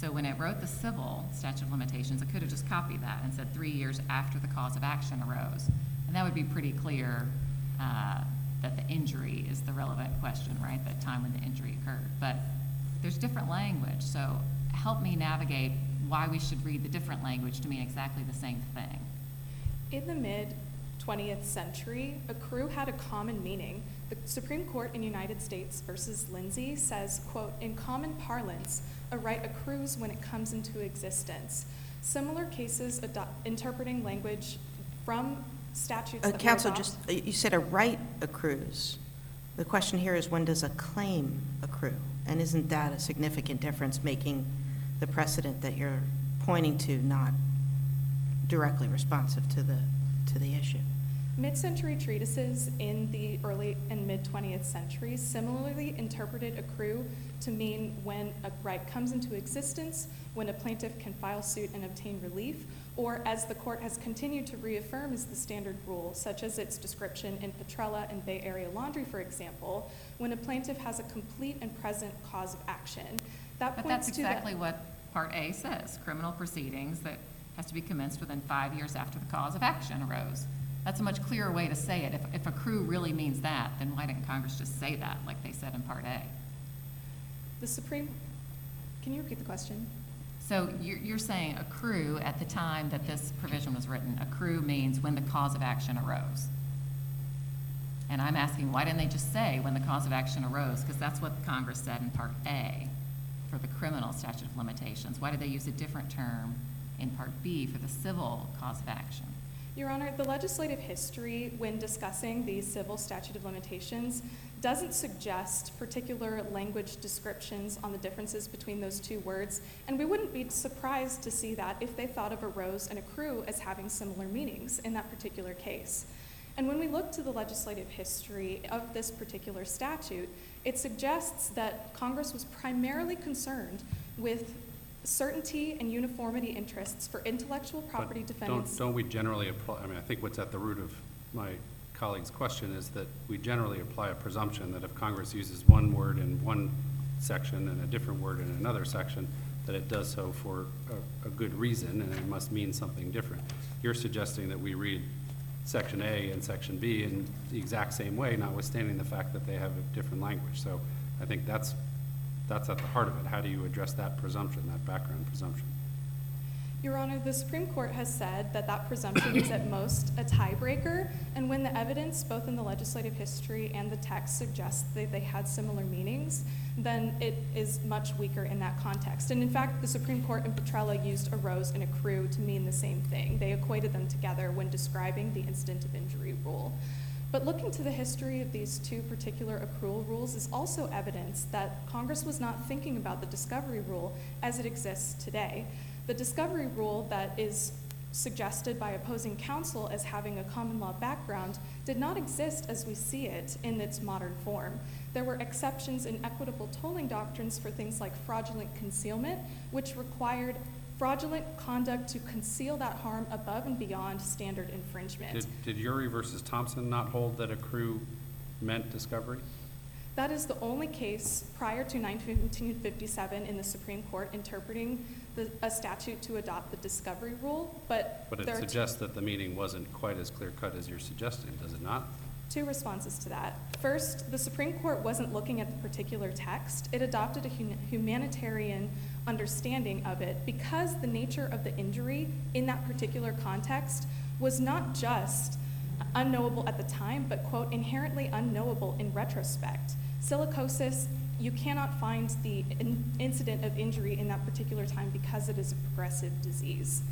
So when it wrote the civil statute of limitations, it could have just copied that and said three years after the cause of action arose. And that would be pretty clear uh, that the injury is the relevant question, right? The time when the injury occurred. But there's different language, so help me navigate why we should read the different language to mean exactly the same thing. In the mid 20th century, accrue had a common meaning. The Supreme Court in United States versus Lindsay says, quote, in common parlance, a right accrues when it comes into existence. Similar cases ado- interpreting language from statutes Uh, that were Counsel, adopt- just, uh, you said a right accrues. The question here is when does a claim accrue? And isn't that a significant difference, making the precedent that you're pointing to not directly responsive to the, to the issue? Mid-century treatises in the early and mid-20th centuries similarly interpreted accrue to mean when a right comes into existence, when a plaintiff can file suit and obtain relief, or as the court has continued to reaffirm is the standard rule, such as its description in Petrella and Bay Area Laundry, for example, when a plaintiff has a complete and present cause of action. That But points that's exactly what Part A says, criminal proceedings that has to be commenced within five years after the cause of action arose. That's a much clearer way to say it. If, if accrue really means that, then why didn't Congress just say that, like they said in Part A? The Supreme, can you repeat the question? So you're, you're saying accrue at the time that this provision was written, accrue means when the cause of action arose. And I'm asking, why didn't they just say when the cause of action arose? Because that's what Congress said in Part A for the criminal statute of limitations. Why did they use a different term in Part B for the civil cause of action? Your Honor, the legislative history, when discussing the civil statute of limitations, doesn't suggest particular language descriptions on the differences between those two words, and we wouldn't be surprised to see that if they thought of arose and accrue as having similar meanings in that particular case. And when we look to the legislative history of this particular statute, it suggests that Congress was primarily concerned with certainty and uniformity interests for intellectual But property don't- defendants. Don't we generally apply, I mean, I think what's at the root of my colleague's question is that we generally apply a presumption that if Congress uses one word in one section and a different word in another section, that it does so for a, a good reason and it must mean something different. You're suggesting that we read section A and section B in the exact same way, notwithstanding the fact that they have a different language. So I think that's, that's at the heart of it. How do you address that presumption, that background presumption? Your Honor, the Supreme Court has said that that presumption is at most a tiebreaker, and when the evidence, both in the legislative history and the text, suggests that they had similar meanings, then it is much weaker in that context. And in fact, the Supreme Court in Petrella used arose and accrue to mean the same thing. They equated them together when describing the incident of injury rule. But looking to the history of these two particular accrual rules is also evidence that Congress was not thinking about the discovery rule as it exists today. The discovery rule that is suggested by opposing counsel as having a common law background did not exist as we see it in its modern form. There were exceptions in equitable tolling doctrines for things like fraudulent concealment, which required fraudulent conduct to conceal that harm above and beyond standard infringement. Did, did Urie versus Thompson not hold that accrue meant discovery? That is the only case prior to 1957 in the Supreme Court interpreting the, a statute to adopt the discovery rule, but But it suggests that the meaning wasn't quite as clear-cut as you're suggesting, does it not? Two responses to that. First, the Supreme Court wasn't looking at the particular text. It adopted a hum- humanitarian understanding of it because the nature of the injury in that particular context was not just unknowable at the time, but, quote, inherently unknowable in retrospect. Silicosis, you cannot find the in- incident of injury in that particular time because it is a progressive disease.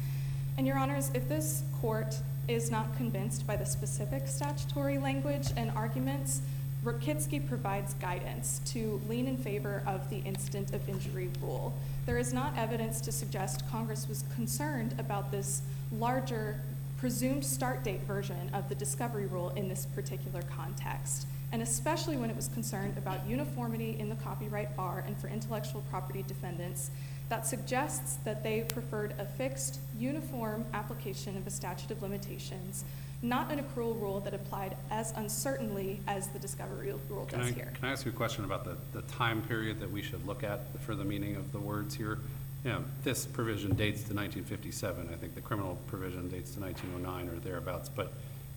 And your honors, if this court is not convinced by the specific statutory language and arguments, Rokitsky provides guidance to lean in favor of the instant of injury rule. There is not evidence to suggest Congress was concerned about this larger presumed start date version of the discovery rule in this particular context, and especially when it was concerned about uniformity in the copyright bar and for intellectual property defendants that suggests that they preferred a fixed, uniform application of a statute of limitations, not an accrual rule that applied as uncertainly as the discovery rule Can does I, here. can I ask you a question about the, the time period that we should look at for the meaning of the words here? You know, this provision dates to nineteen fifty-seven, I think the criminal provision dates to nineteen oh nine or thereabouts, but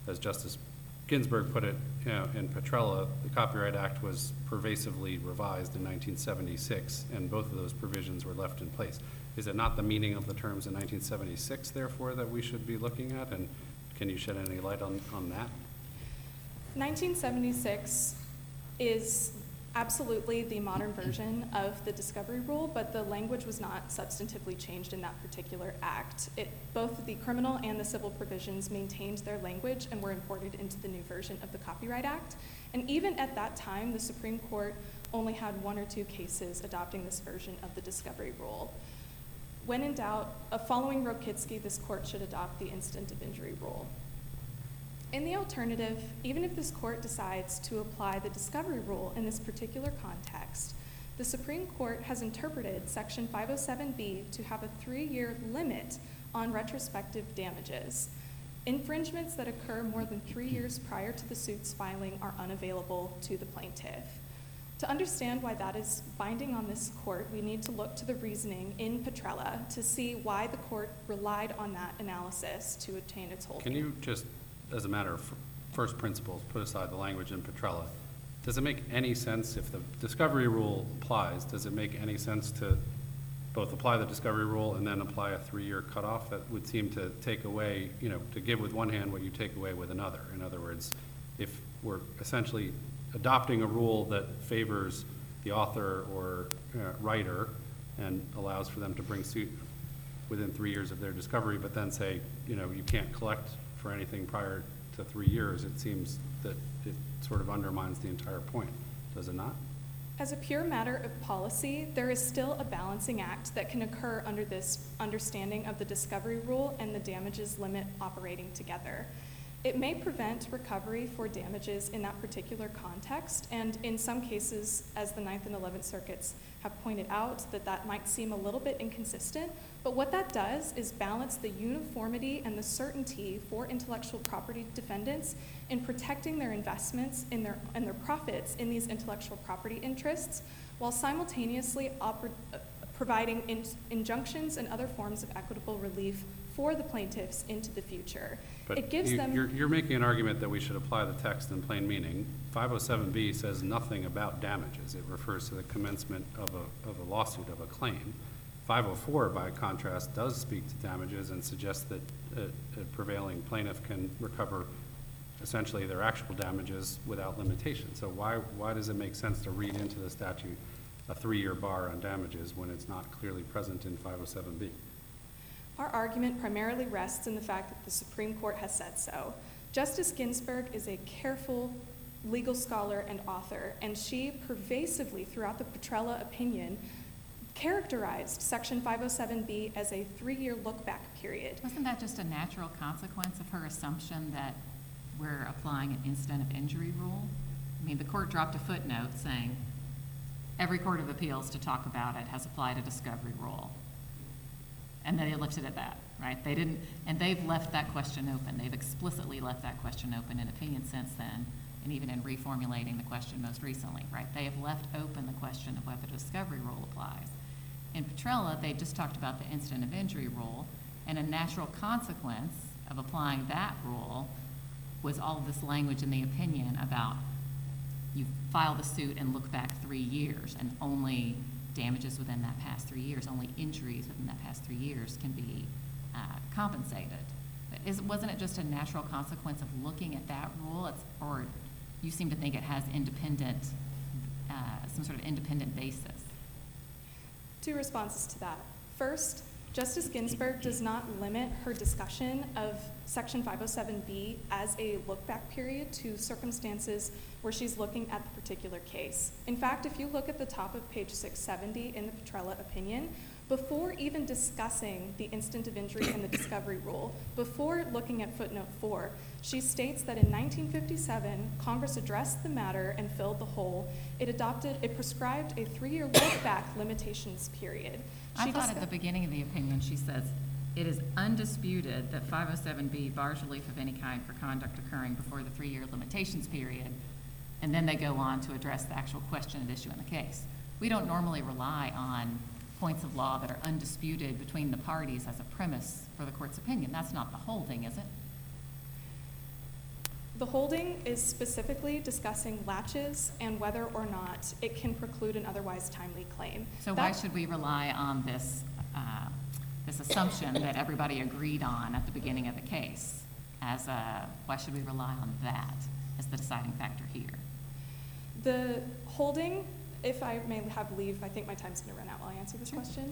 as Justice Ginsburg put it, you know, in Petrella, the Copyright Act was pervasively revised in nineteen seventy-six, and both of those provisions were left in place. Is it not the meaning of the terms in nineteen seventy-six, therefore, that we should be looking at, and can you shed any light on, on that? 1976 is absolutely the modern version of the discovery rule, but the language was not substantively changed in that particular act. It, both the criminal and the civil provisions maintained their language and were imported into the new version of the Copyright Act. And even at that time, the Supreme Court only had one or two cases adopting this version of the discovery rule. When in doubt, uh, following Rokitsky, this court should adopt the instant of injury rule. In the alternative, even if this court decides to apply the discovery rule in this particular context, the Supreme Court has interpreted Section 507B to have a three year limit on retrospective damages. Infringements that occur more than three years prior to the suit's filing are unavailable to the plaintiff. To understand why that is binding on this court, we need to look to the reasoning in Petrella to see why the court relied on that analysis to obtain its holding. Can you just, as a matter of first principles, put aside the language in Petrella? Does it make any sense, if the discovery rule applies, does it make any sense to both apply the discovery rule and then apply a three-year cutoff? That would seem to take away, you know, to give with one hand what you take away with another. In other words, if we're essentially adopting a rule that favors the author or uh, writer and allows for them to bring suit within three years of their discovery, but then say, you know, you can't collect for anything prior to three years, it seems that it sort of undermines the entire point, does it not? As a pure matter of policy, there is still a balancing act that can occur under this understanding of the discovery rule and the damages limit operating together. It may prevent recovery for damages in that particular context, and in some cases, as the Ninth and Eleventh Circuits have pointed out, that that might seem a little bit inconsistent. But what that does is balance the uniformity and the certainty for intellectual property defendants in protecting their investments in their, and their profits in these intellectual property interests, while simultaneously oper- providing in- injunctions and other forms of equitable relief for the plaintiffs into the future. But It gives you- them. You're, you're making an argument that we should apply the text in plain meaning. 507B says nothing about damages. It refers to the commencement of a, of a lawsuit, of a claim. 504, by contrast, does speak to damages and suggests that a a prevailing plaintiff can recover essentially their actual damages without limitation. So why, why does it make sense to read into the statute a three-year bar on damages when it's not clearly present in 507B? Our argument primarily rests in the fact that the Supreme Court has said so. Justice Ginsburg is a careful legal scholar and author, and she pervasively, throughout the Petrella opinion, characterized Section 507B as a three-year look-back period. Wasn't that just a natural consequence of her assumption that we're applying an incident of injury rule? I mean, the court dropped a footnote saying, every court of appeals to talk about it has applied a discovery rule. And they left it at that, right? They didn't, and they've left that question open. They've explicitly left that question open in opinion since then, and even in reformulating the question most recently, right? They have left open the question of whether the discovery rule applies. In Petrella, they just talked about the incident of injury rule, and a natural consequence of applying that rule was all this language in the opinion about you file the suit and look back three years, and only damages within that past three years, only injuries within that past three years can be uh, compensated. Is, wasn't it just a natural consequence of looking at that rule? It's, or you seem to think it has independent, uh, some sort of independent basis? Two responses to that. First, Justice Ginsburg does not limit her discussion of Section 507B as a look-back period to circumstances where she's looking at the particular case. In fact, if you look at the top of page 670 in the Petrella opinion, before even discussing the instant of injury and the discovery rule, before looking at footnote four, she states that in 1957, Congress addressed the matter and filled the hole. It adopted, it prescribed a three-year look-back limitations period. I She thought dis- at the beginning of the opinion, she says, "It is undisputed that 507B bars relief of any kind for conduct occurring before the three-year limitations period," and then they go on to address the actual question at issue in the case. We don't normally rely on points of law that are undisputed between the parties as a premise for the court's opinion. That's not the holding, is it? The holding is specifically discussing laches and whether or not it can preclude an otherwise timely claim. So why should we rely on this, uh, this assumption that everybody agreed on at the beginning of the case? As a, why should we rely on that as the deciding factor here? The holding, if I may have leave, I think my time's going to run out answer this question.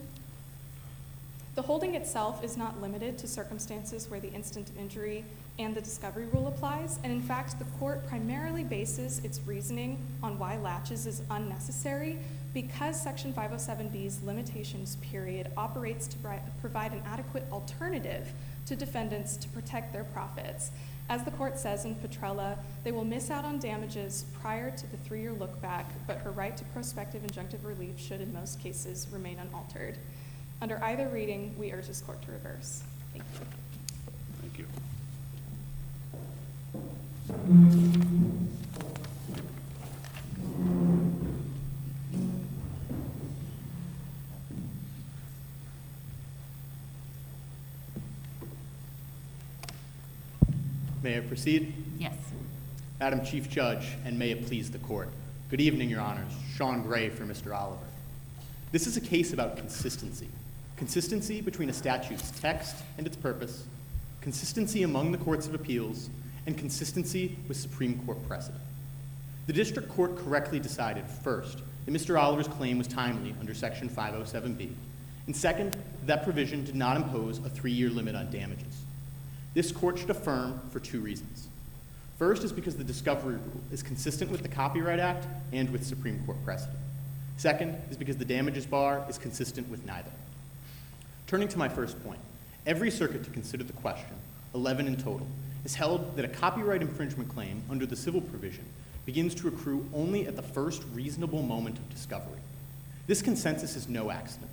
The holding itself is not limited to circumstances where the instant injury and the discovery rule applies, and in fact, the court primarily bases its reasoning on why laches is unnecessary because Section 507B's limitations period operates to provide an adequate alternative to defendants to protect their profits. As the court says in Petrella, they will miss out on damages prior to the three-year look-back, but her right to prospective injunctive relief should in most cases remain unaltered. Under either reading, we urge this court to reverse. May I proceed? Yes. Madam Chief Judge, and may it please the court. Good evening, Your Honors. Sean Gray for Mr. Oliver. This is a case about consistency. Consistency between a statute's text and its purpose, consistency among the courts of appeals, and consistency with Supreme Court precedent. The district court correctly decided, first, that Mr. Oliver's claim was timely under Section 507B, and second, that provision did not impose a three-year limit on damages. This court should affirm for two reasons. First is because the discovery rule is consistent with the Copyright Act and with Supreme Court precedent. Second is because the damages bar is consistent with neither. Turning to my first point, every circuit to consider the question, 11 in total, has held that a copyright infringement claim under the civil provision begins to accrue only at the first reasonable moment of discovery. This consensus is no accident.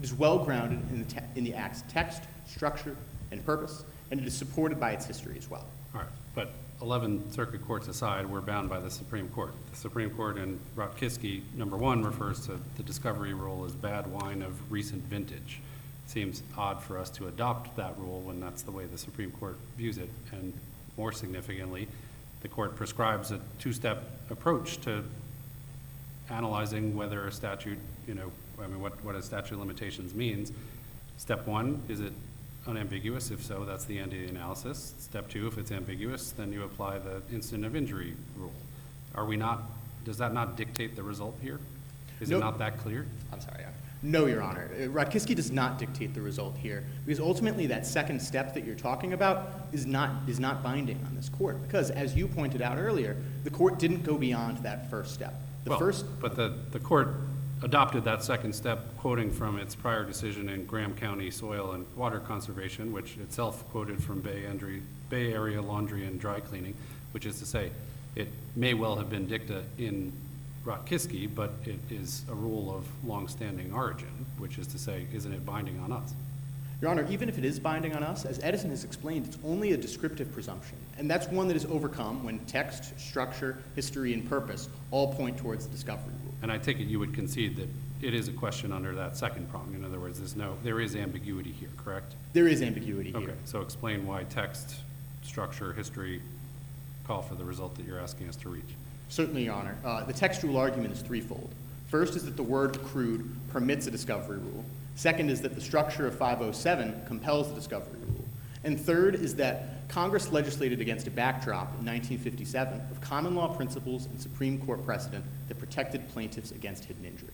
It is well grounded in the, te- in the Act's text, structure, and purpose, and it is supported by its history as well. All right, but 11 circuit courts aside, we're bound by the Supreme Court. The Supreme Court in Rotkiske, number one, refers to the discovery rule as bad wine of recent vintage. Seems odd for us to adopt that rule when that's the way the Supreme Court views it. And more significantly, the court prescribes a two-step approach to analyzing whether a statute, you know, I mean, what, what a statute of limitations means. Step one, is it unambiguous? If so, that's the end of the analysis. Step two, if it's ambiguous, then you apply the instant of injury rule. Are we not, does that not dictate the result here? Is it No. not that clear? I'm sorry, Your Honor. No, Your Honor. Uh, Rotkiske does not dictate the result here, because ultimately that second step that you're talking about is not, is not binding on this court. Because, as you pointed out earlier, the court didn't go beyond that first step. The Well, first, But the, the court adopted that second step, quoting from its prior decision in Graham County Soil and Water Conservation, which itself quoted from Bay Bay Area Laundry and Dry Cleaning, which is to say, it may well have been dicta in Rotkiske, but it is a rule of longstanding origin, which is to say, isn't it binding on us? Your Honor, even if it is binding on us, as Edison has explained, it's only a descriptive presumption. And that's one that is overcome when text, structure, history, and purpose all point towards the discovery. And I take it you would concede that it is a question under that second prong. In other words, there's no, there is ambiguity here, correct? There is ambiguity here. Okay, so explain why text, structure, history call for the result that you're asking us to reach. Certainly, Your Honor. Uh, the textual argument is threefold. First is that the word accrued permits a discovery rule. Second is that the structure of 507 compels the discovery rule. And third is that Congress legislated against a backdrop in 1957 of common law principles and Supreme Court precedent that protected plaintiffs against hidden injury.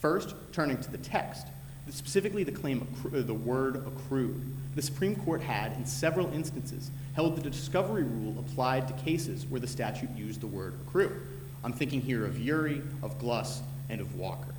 First, turning to the text, specifically the claim, uh, the word accrued, the Supreme Court had, in several instances, held that a discovery rule applied to cases where the statute used the word accrue. I'm thinking here of Urie, of Glus, and of Walker.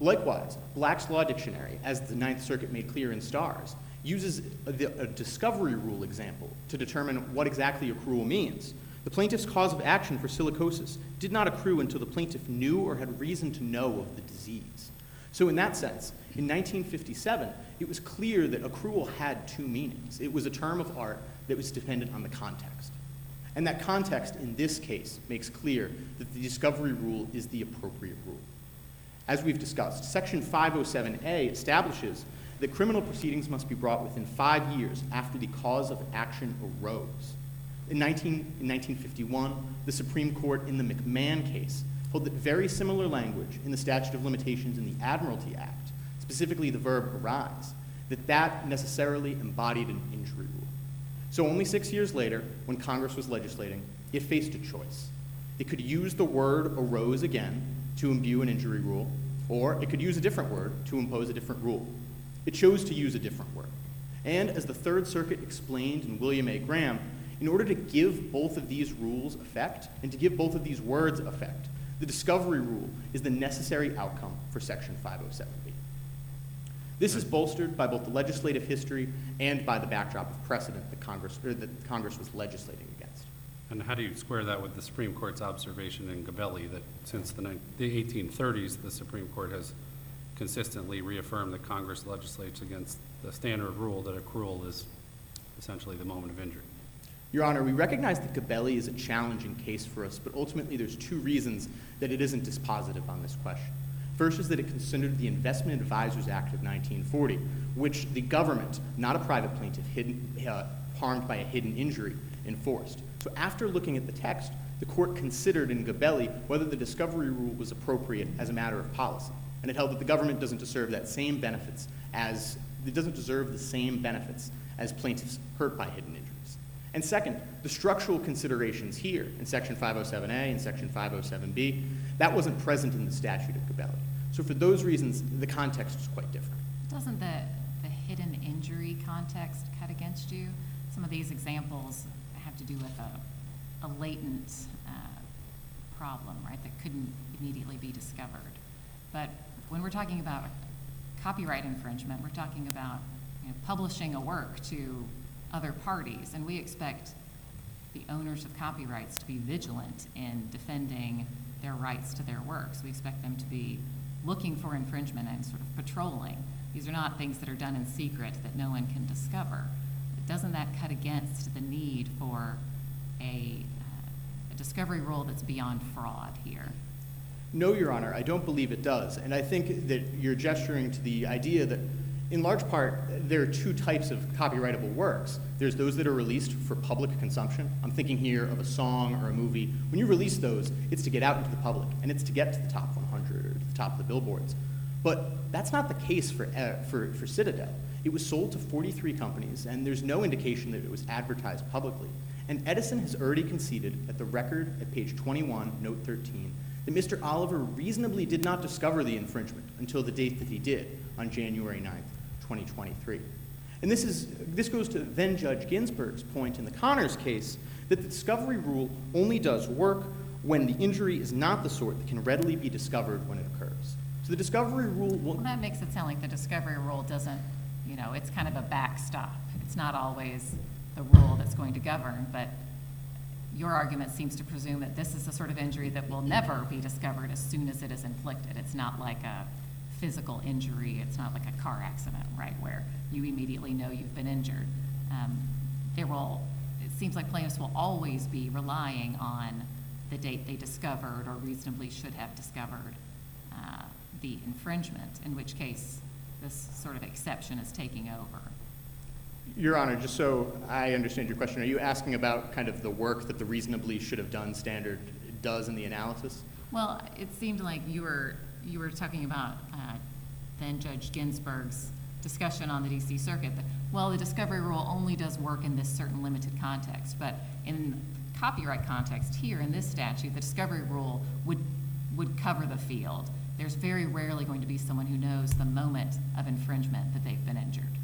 Likewise, Black's Law Dictionary, as the Ninth Circuit made clear in Starz, uses a, a discovery rule example to determine what exactly accrual means. The plaintiff's cause of action for silicosis did not accrue until the plaintiff knew or had reason to know of the disease. So, in that sense, in 1957, it was clear that accrual had two meanings. It was a term of art that was dependent on the context. And that context, in this case, makes clear that the discovery rule is the appropriate rule. As we've discussed, Section 507A establishes that criminal proceedings must be brought within five years after the cause of action arose. In, 19, in 1951, the Supreme Court in the McMahon case held that very similar language in the statute of limitations in the Admiralty Act, specifically the verb arise, that that necessarily embodied an injury rule. So only six years later, when Congress was legislating, it faced a choice. It could use the word arose again to imbue an injury rule, or it could use a different word to impose a different rule. It chose to use a different word. And as the Third Circuit explained in William A. Graham, in order to give both of these rules effect and to give both of these words effect, the discovery rule is the necessary outcome for Section 507B. This is bolstered by both the legislative history and by the backdrop of precedent that Congress, that Congress was legislating against. And how do you square that with the Supreme Court's observation in Gabelli that since the nine- the 1830s, the Supreme Court has consistently reaffirmed that Congress legislates against the standard rule that accrual is essentially the moment of injury? Your Honor, we recognize that Gabelli is a challenging case for us, but ultimately there's two reasons that it isn't dispositive on this question. First is that it considered the Investment Advisors Act of 1940, which the government, not a private plaintiff, hidden, uh, harmed by a hidden injury, enforced. So after looking at the text, the court considered in Gabelli whether the discovery rule was appropriate as a matter of policy. And it held that the government doesn't deserve that same benefits as, it doesn't deserve the same benefits as plaintiffs hurt by hidden injuries. And second, the structural considerations here in Section 507A and Section 507B, that wasn't present in the statute of Gabelli. So for those reasons, the context is quite different. Doesn't the, the hidden injury context cut against you? Some of these examples have to do with a, a latent uh, problem, right, that couldn't immediately be discovered. But when we're talking about copyright infringement, we're talking about you know, publishing a work to other parties, and we expect the owners of copyrights to be vigilant in defending their rights to their works. We expect them to be looking for infringement and sort of patrolling. These are not things that are done in secret that no one can discover. Doesn't that cut against the need for a, uh, a discovery rule that's beyond fraud here? No, Your Honor, I don't believe it does. And I think that you're gesturing to the idea that, in large part, there are two types of copyrightable works. There's those that are released for public consumption. I'm thinking here of a song or a movie. When you release those, it's to get out into the public, and it's to get to the top 100 or to the top of the billboards. But that's not the case for, uh, for, for Citadel. It was sold to 43 companies, and there's no indication that it was advertised publicly. And Edison has already conceded at the record at page 21, note 13, that Mr. Oliver reasonably did not discover the infringement until the date that he did, on January 9th, 2023. And this, is, this goes to then Judge Ginsburg's point in the Connors case that the discovery rule only does work when the injury is not the sort that can readily be discovered when it occurs. So the discovery rule Well, that makes it sound like the discovery rule doesn't, you know, it's kind of a backstop. It's not always the rule that's going to govern, but your argument seems to presume that this is the sort of injury that will never be discovered as soon as it is inflicted. It's not like a physical injury, it's not like a car accident, right, where you immediately know you've been injured. Um, There will, it seems like plaintiffs will always be relying on the date they discovered or reasonably should have discovered uh, the infringement, in which case this sort of exception is taking over. Your Honor, just so I understand your question, are you asking about kind of the work that the reasonably should have done standard does in the analysis? Well, it seemed like you were, you were talking about uh, then Judge Ginsburg's discussion on the DC Circuit, that, well, the discovery rule only does work in this certain limited context, but in copyright context here, in this statute, the discovery rule would, would cover the field. There's very rarely going to be someone who knows the moment of infringement that they've been injured.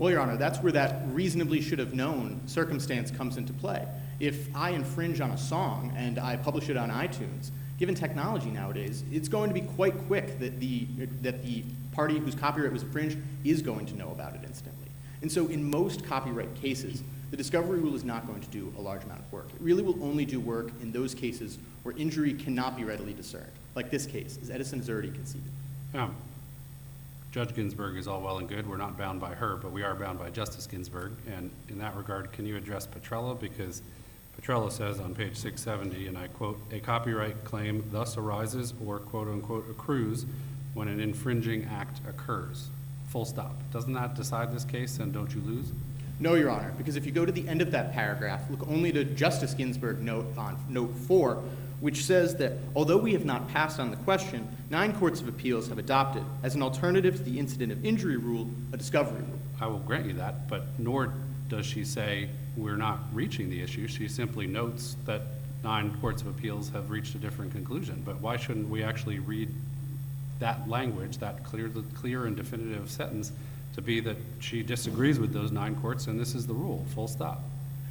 Well, Your Honor, that's where that reasonably should have known circumstance comes into play. If I infringe on a song and I publish it on iTunes, given technology nowadays, it's going to be quite quick that the, that the party whose copyright was infringed is going to know about it instantly. And so in most copyright cases, the discovery rule is not going to do a large amount of work. It really will only do work in those cases where injury cannot be readily discerned, like this case, as Edison has already conceded. Now, Judge Ginsburg is all well and good, we're not bound by her, but we are bound by Justice Ginsburg, and in that regard, can you address Petrella? Because Petrella says on page six seventy, and I quote, "A copyright claim thus arises or quote-unquote accrues when an infringing act occurs." Full stop. Doesn't that decide this case, and don't you lose? No, Your Honor, because if you go to the end of that paragraph, look only to Justice Ginsburg note on note four, which says that although we have not passed on the question, nine courts of appeals have adopted, as an alternative to the incident of injury rule, a discovery rule. I will grant you that, but nor does she say we're not reaching the issue. She simply notes that nine courts of appeals have reached a different conclusion. But why shouldn't we actually read that language, that clear, clear and definitive sentence, to be that she disagrees with those nine courts and this is the rule, full stop?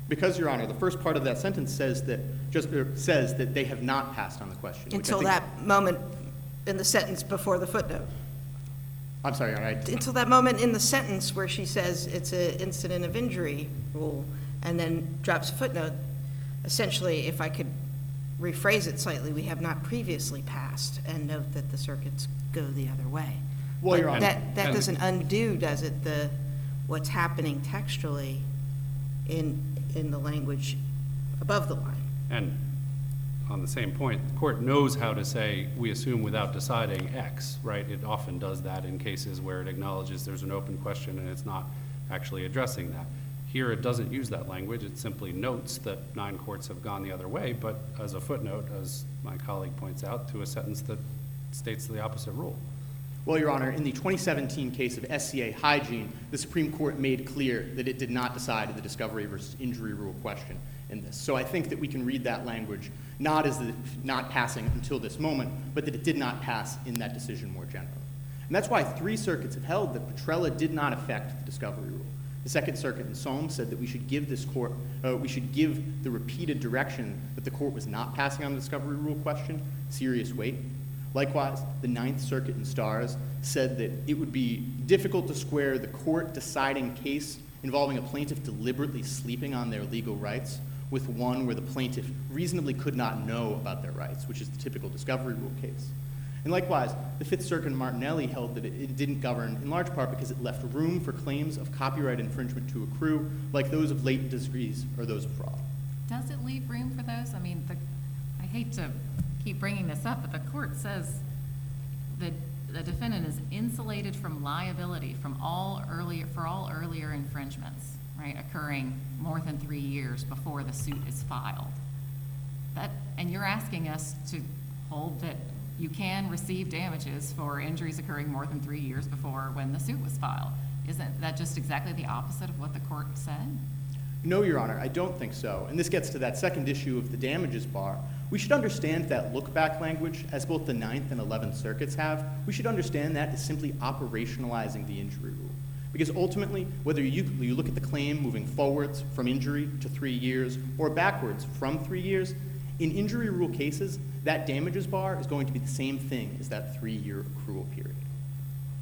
Because, Your Honor, the first part of that sentence says that, just, er, says that they have not passed on the question. which I Until think- that moment in the sentence before the footnote. I'm sorry, Your Honor, I- Until that moment in the sentence where she says it's an incident of injury rule, and then drops a footnote. Essentially, if I could rephrase it slightly, we have not previously passed, and note that the circuits go the other way. Well, Your Honor- That, that doesn't undo, does it, the, what's happening textually in, in the language above the line? And on the same point, the court knows how to say, we assume without deciding X, right? It often does that in cases where it acknowledges there's an open question and it's not actually addressing that. Here, it doesn't use that language, it simply notes that nine courts have gone the other way, but as a footnote, as my colleague points out, to a sentence that states the opposite rule. Well, Your Honor, in the 2017 case of SCA Hygiene, the Supreme Court made clear that it did not decide the discovery versus injury rule question in this. So I think that we can read that language not as the, not passing until this moment, but that it did not pass in that decision more generally. And that's why three circuits have held that Petrella did not affect the discovery rule. The Second Circuit in Soames said that we should give this court, uh, we should give the repeated direction that the court was not passing on the discovery rule question serious weight. Likewise, the Ninth Circuit in Starz said that it would be difficult to square the court deciding case involving a plaintiff deliberately sleeping on their legal rights with one where the plaintiff reasonably could not know about their rights, which is the typical discovery rule case. And likewise, the Fifth Circuit in Martinelli held that it, it didn't govern in large part because it left room for claims of copyright infringement to accrue, like those of latent disagrees or those of fraud. Does it leave room for those? I mean, the, hate to keep bringing this up, but the court says that the defendant is insulated from liability from all earlier, for all earlier infringements, right, occurring more than three years before the suit is filed. That, and you're asking us to hold that you can receive damages for injuries occurring more than three years before when the suit was filed. Isn't that just exactly the opposite of what the court said? No, Your Honor, I don't think so. And this gets to that second issue of the damages bar. We should understand that look back language, as both the Ninth and Eleventh Circuits have. We should understand that as simply operationalizing the injury rule. Because ultimately, whether you, you look at the claim moving forwards from injury to three years or backwards from three years, In injury rule cases, that damages bar is going to be the same thing as that three-year accrual period.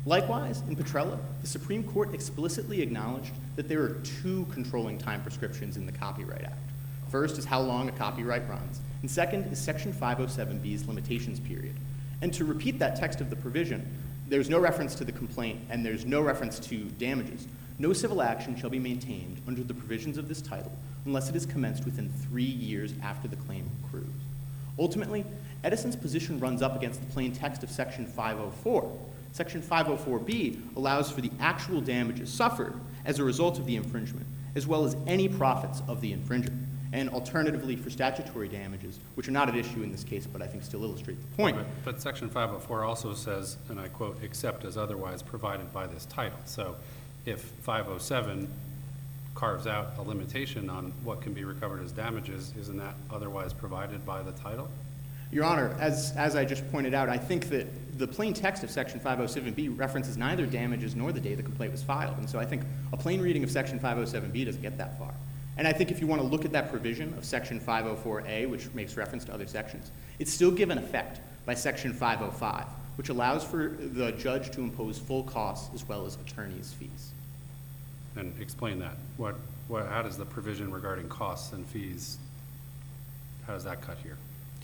Likewise, in Petrella, the Supreme Court explicitly acknowledged that there are two controlling time prescriptions in the Copyright Act. First is how long a copyright runs, and second is Section 507B's limitations period. And to repeat that text of the provision, there's no reference to the complaint and there's no reference to damages. No civil action shall be maintained under the provisions of this title unless it is commenced within three years after the claim accrues. Ultimately, Edison's position runs up against the plain text of Section 504. Section 504B allows for the actual damages suffered as a result of the infringement, as well as any profits of the infringer, and alternatively for statutory damages, which are not at issue in this case, but I think still illustrate the point. But- But section five oh four also says, and I quote, "except as otherwise provided by this title." So if five oh seven carves out a limitation on what can be recovered as damages, isn't that otherwise provided by the title? Your Honor, as, as I just pointed out, I think that the plain text of Section 507B references neither damages nor the day the complaint was filed. And so I think a plain reading of Section 507B doesn't get that far. And I think if you want to look at that provision of Section 504A, which makes reference to other sections, it's still given effect by Section 505, which allows for the judge to impose full costs as well as attorney's fees. And explain that. What, what, how does the provision regarding costs and fees, how does that cut here?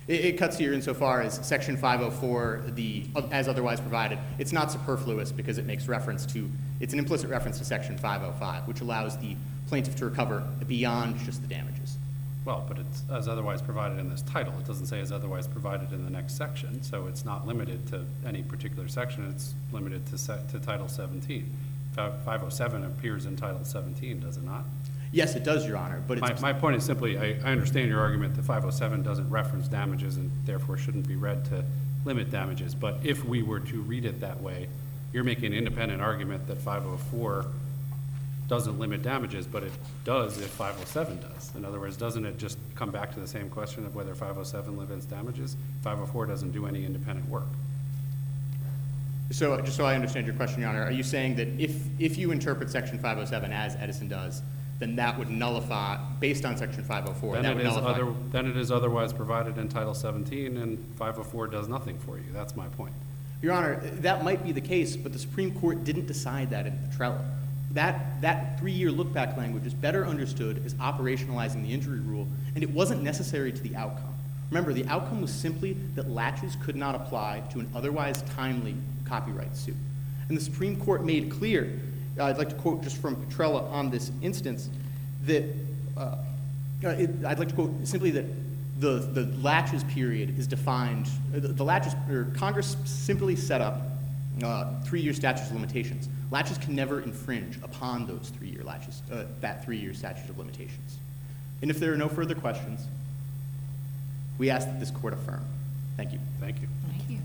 It, it cuts here insofar as Section 504, the, as otherwise provided, it's not superfluous because it makes reference to, it's an implicit reference to Section 505, which allows the plaintiff to recover beyond just the damages. Well, but it's as otherwise provided in this title. It doesn't say as otherwise provided in the next section, so it's not limited to any particular section. It's limited to set, to Title seventeen. Five oh seven appears in Title seventeen, does it not? Yes, it does, Your Honor, but My, my point is simply, I, I understand your argument that five oh seven doesn't reference damages and therefore shouldn't be read to limit damages. But if we were to read it that way, you're making an independent argument that five oh four doesn't limit damages, but it does if five oh seven does. In other words, doesn't it just come back to the same question of whether five oh seven limits damages? Five oh four doesn't do any independent work. so, just so I understand your question, Your Honor, are you saying that if, if you interpret Section 507 as Edison does, then that would nullify, based on Section 504, Then that it would is nullify? other, then it is otherwise provided in Title seventeen, and five oh four does nothing for you. That's my point. Your Honor, that might be the case, but the Supreme Court didn't decide that in Petrella. That, that three-year look-back language is better understood as operationalizing the injury rule, and it wasn't necessary to the outcome. Remember, the outcome was simply that laches could not apply to an otherwise timely copyright suit. And the Supreme Court made clear, uh, I'd like to quote just from Petrella on this instance, that, uh, uh, it, I'd like to quote simply that the, the laches period is defined, uh, the, the laches, or Congress simply set up uh, three-year statutes of limitations. Laches can never infringe upon those three-year laches, uh, that three-year statute of limitations. And if there are no further questions, we ask that this court affirm. Thank you. Thank you. Thank you.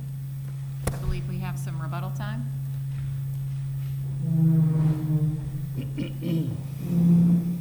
I believe we have some rebuttal time.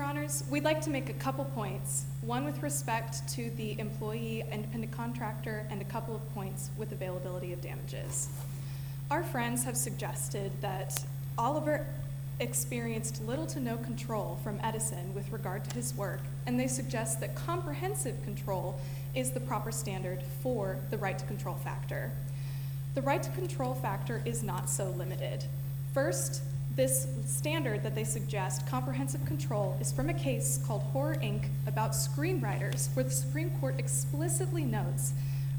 Your Honors, we'd like to make a couple points. One with respect to the employee independent contractor, and a couple of points with availability of damages. Our friends have suggested that Oliver experienced little to no control from Edison with regard to his work, and they suggest that comprehensive control is the proper standard for the right to control factor. The right to control factor is not so limited. First, this standard that they suggest, comprehensive control, is from a case called Horror Inc. about screenwriters, where the Supreme Court explicitly notes,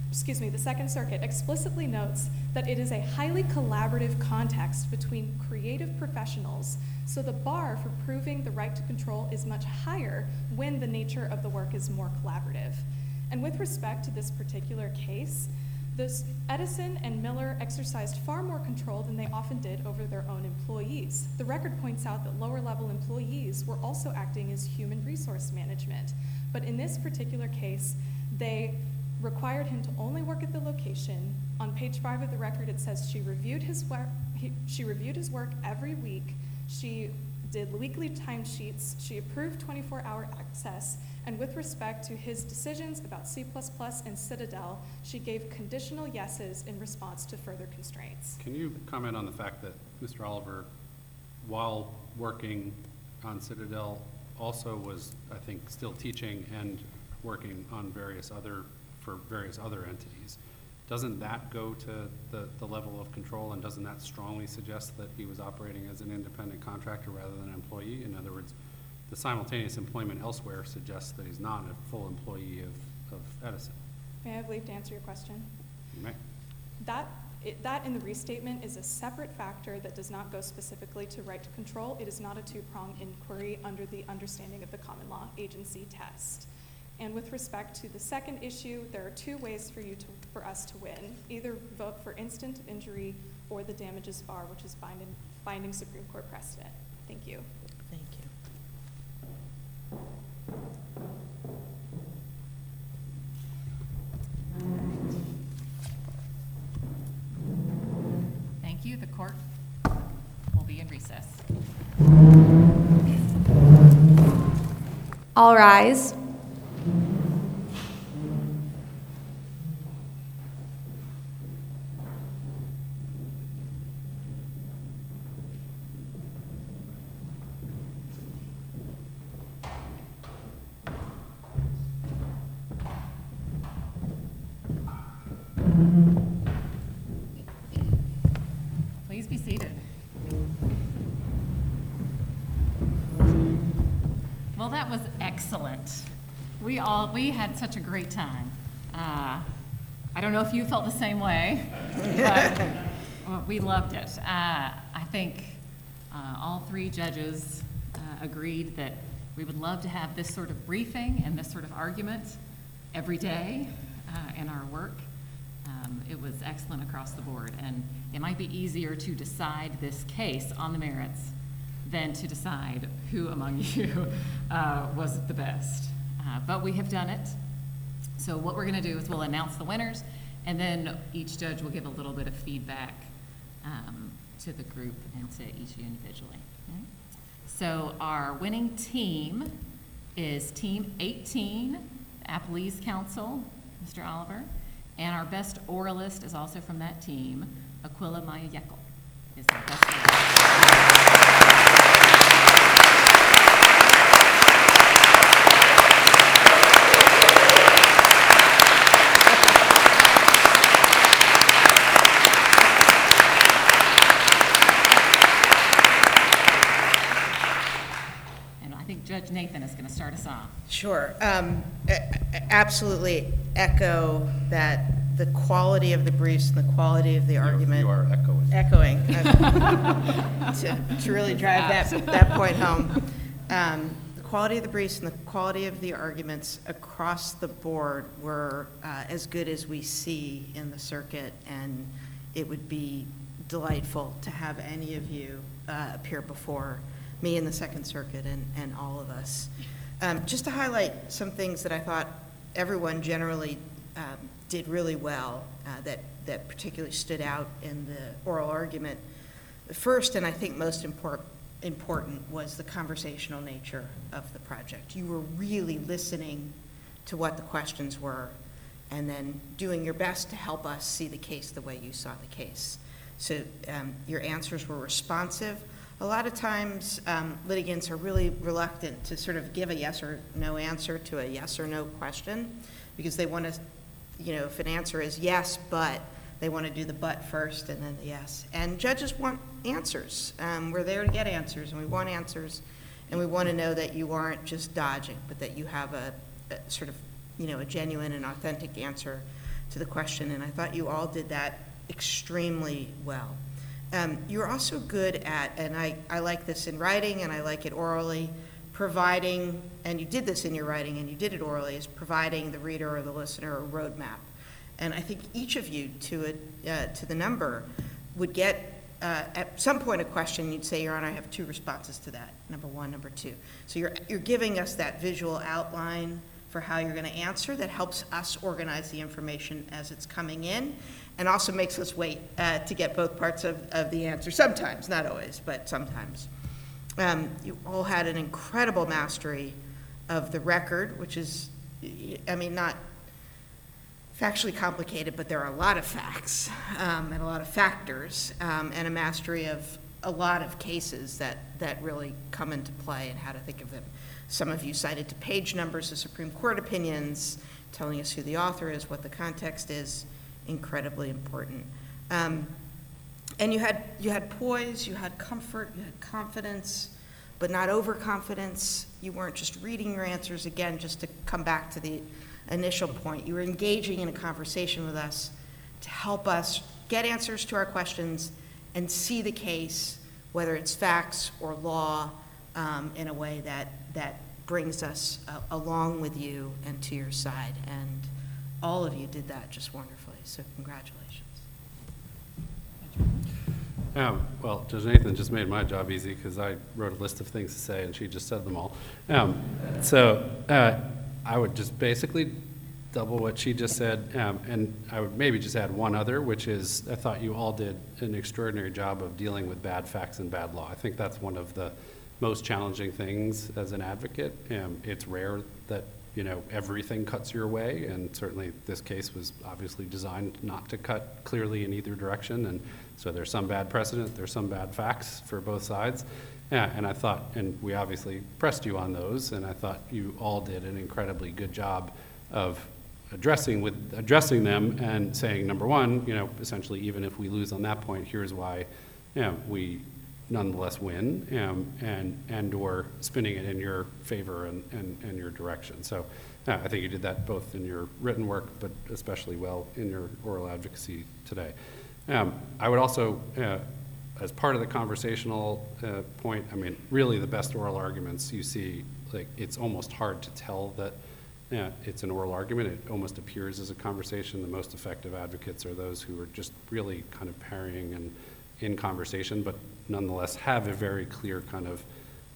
excuse me, the Second Circuit explicitly notes that it is a highly collaborative context between creative professionals, so the bar for proving the right to control is much higher when the nature of the work is more collaborative. And with respect to this particular case, this Edison and Miller exercised far more control than they often did over their own employees. The record points out that lower level employees were also acting as human resource management. But in this particular case, they required him to only work at the location. On page five of the record, it says she reviewed his work, he, she reviewed his work every week. She did weekly timesheets, she approved 24-hour access, and with respect to his decisions about C++ and Citadel, she gave conditional yeses in response to further constraints. Can you comment on the fact that Mr. Oliver, while working on Citadel, also was, I think, still teaching and working on various other, for various other entities? Doesn't that go to the, the level of control, and doesn't that strongly suggest that he was operating as an independent contractor rather than an employee? In other words, the simultaneous employment elsewhere suggests that he's not a full employee of, of Edison. May I have leave to answer your question? You may. That, it- that in the restatement is a separate factor that does not go specifically to right to control. It is not a two-prong inquiry under the understanding of the common law agency test. And with respect to the second issue, there are two ways for you to, for us to win. Either vote for instant injury or the damages bar, which is binding, binding Supreme Court precedent. Thank you. Thank you. Thank you. The court will be in recess. All rise. Please be seated. Well, that was excellent. We all, we had such a great time. Uh, I don't know if you felt the same way, but well, we loved it. Uh, I think uh, all three judges uh, agreed that we would love to have this sort of briefing and this sort of argument every day uh, in our work. Um, It was excellent across the board, and it might be easier to decide this case on the merits than to decide who among you uh, was the best. Uh, But we have done it. So what we're going to do is we'll announce the winners, and then each judge will give a little bit of feedback um, to the group and to each you individually. okay? So our winning team is Team 18, Appellee's Counsel, Mr. Oliver, and our best oralist is also from that team, Aquila Maliyekkal is our best. And I think Judge Nathan is going to start us off. Sure. Um, a- Absolutely echo that the quality of the briefs and the quality of the You argument. You are echoing. Echoing, uh, to, to really drive that, that point home. Um, The quality of the briefs and the quality of the arguments across the board were uh, as good as we see in the circuit, and it would be delightful to have any of you uh, appear before me in the Second Circuit and, and all of us. Um, Just to highlight some things that I thought everyone generally um, did really well, uh, that, that particularly stood out in the oral argument. The first, and I think most important, important, was the conversational nature of the project. You were really listening to what the questions were, and then doing your best to help us see the case the way you saw the case. So um, your answers were responsive. A lot of times um, litigants are really reluctant to sort of give a yes or no answer to a yes or no question because they want to, you know, if an answer is yes, but, they want to do the but first and then the yes. And judges want answers. Um, We're there to get answers, and we want answers, and we want to know that you aren't just dodging, but that you have a a sort of, you know, a genuine and authentic answer to the question. And I thought you all did that extremely well. Um, You're also good at, and I, I like this in writing and I like it orally, providing, and you did this in your writing and you did it orally, is providing the reader or the listener a roadmap. And I think each of you, to it, uh, to the number, would get, uh, at some point, a question, you'd say, Your Honor, I have two responses to that, number one, number two. So you're, you're giving us that visual outline for how you're going to answer that helps us organize the information as it's coming in, and also makes us wait uh, to get both parts of, of the answer, sometimes, not always, but sometimes. Um, You all had an incredible mastery of the record, which is, I mean, not factually complicated, but there are a lot of facts um, and a lot of factors, um, and a mastery of a lot of cases that, that really come into play and how to think of them. Some of you cited to page numbers of Supreme Court opinions, telling us who the author is, what the context is, incredibly important. Um, and you had, you had poise, you had comfort, you had confidence, but not overconfidence. You weren't just reading your answers, again, just to come back to the initial point. You were engaging in a conversation with us to help us get answers to our questions and see the case, whether it's facts or law, um, in a way that, that brings us uh, along with you and to your side. And all of you did that just wonderfully, so congratulations. Um, Well, Judge Nathan just made my job easy because I wrote a list of things to say and she just said them all. Um, So uh, I would just basically double what she just said, um, and I would maybe just add one other, which is, I thought you all did an extraordinary job of dealing with bad facts and bad law. I think that's one of the most challenging things as an advocate. Um, It's rare that, you know, everything cuts your way, and certainly this case was obviously designed not to cut clearly in either direction, and so there's some bad precedent, there's some bad facts for both sides. Yeah, and I thought, and we obviously pressed you on those, and I thought you all did an incredibly good job of addressing with, addressing them and saying, number one, you know, essentially, even if we lose on that point, here's why, you know, we nonetheless win, um, and, and/or spinning it in your favor and, and, and your direction. So, I think you did that both in your written work, but especially well in your oral advocacy today. Um, I would also, uh, as part of the conversational uh, point, I mean, really the best oral arguments you see, like, it's almost hard to tell that it's an oral argument. It almost appears as a conversation. The most effective advocates are those who are just really kind of parrying and in conversation, but nonetheless have a very clear kind of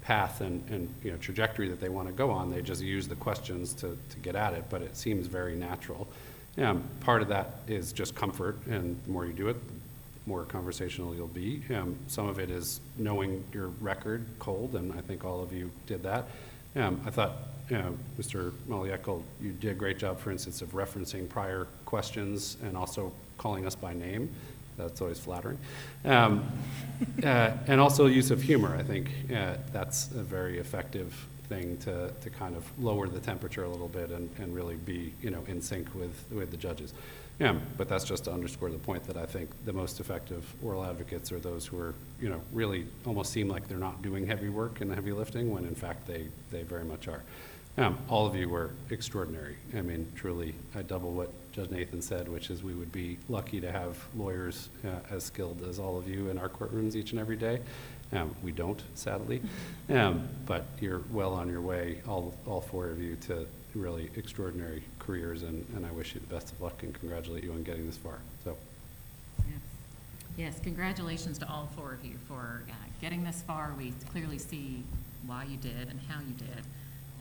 path and, and you know, trajectory that they want to go on. They just use the questions to, to get at it, but it seems very natural. Um, part of that is just comfort, and the more you do it, the more conversational you'll be. Um, some of it is knowing your record cold, and I think all of you did that. Um, I thought, you know, Mr. Maliyekkal, you did a great job, for instance, of referencing prior questions and also calling us by name. That's always flattering. Um, uh, and also use of humor. I think uh, that's a very effective thing to, to kind of lower the temperature a little bit and, and really be, you know, in sync with, with the judges. Yeah, but that's just to underscore the point that I think the most effective oral advocates are those who are, you know, really almost seem like they're not doing heavy work and heavy lifting when in fact they, they very much are. Um, all of you were extraordinary. I mean, truly, I double what Judge Nathan said, which is we would be lucky to have lawyers uh, as skilled as all of you in our courtrooms each and every day. Um, we don't, sadly, um, but you're well on your way, all, all four of you, to really extraordinary careers, and, and I wish you the best of luck and congratulate you on getting this far. So, Yes. Yes, congratulations to all four of you for uh, getting this far. We clearly see why you did and how you did.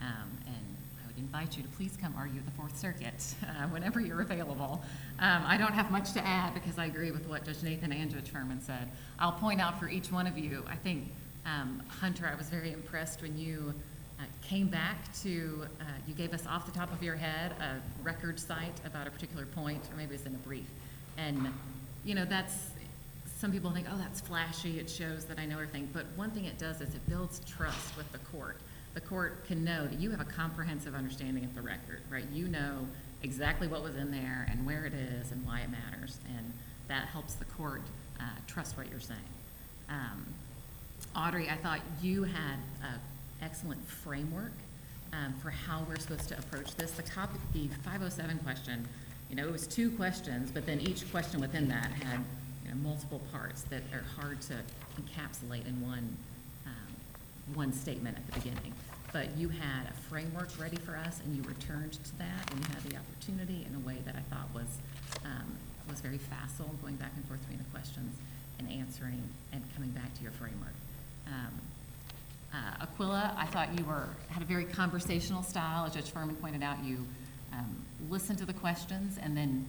Um, And I would invite you to please come argue the Fourth Circuit uh, whenever you're available. Um, I don't have much to add because I agree with what Judge Nathan and Judge Furman said. I'll point out for each one of you, I think, um, Hunter, I was very impressed when you uh, came back to, uh, you gave us off the top of your head a record cite about a particular point, or maybe it's in a brief. And, you know, that's, some people think, oh, that's flashy, it shows that I know everything. But one thing it does is it builds trust with the court. The court can know that you have a comprehensive understanding of the record, right? You know exactly what was in there and where it is and why it matters. And that helps the court uh, trust what you're saying. Um, Audrey, I thought you had an excellent framework um, for how we're supposed to approach this. The copy, the 507 question, you know, it was two questions, but then each question within that had, you know, multiple parts that are hard to encapsulate in one, one statement at the beginning. But you had a framework ready for us, and you returned to that, and you had the opportunity in a way that I thought was, um, was very facile, going back and forth between the questions and answering and coming back to your framework. Um, uh, Aquila, I thought you were, had a very conversational style. As Judge Furman pointed out, you um, listened to the questions, and then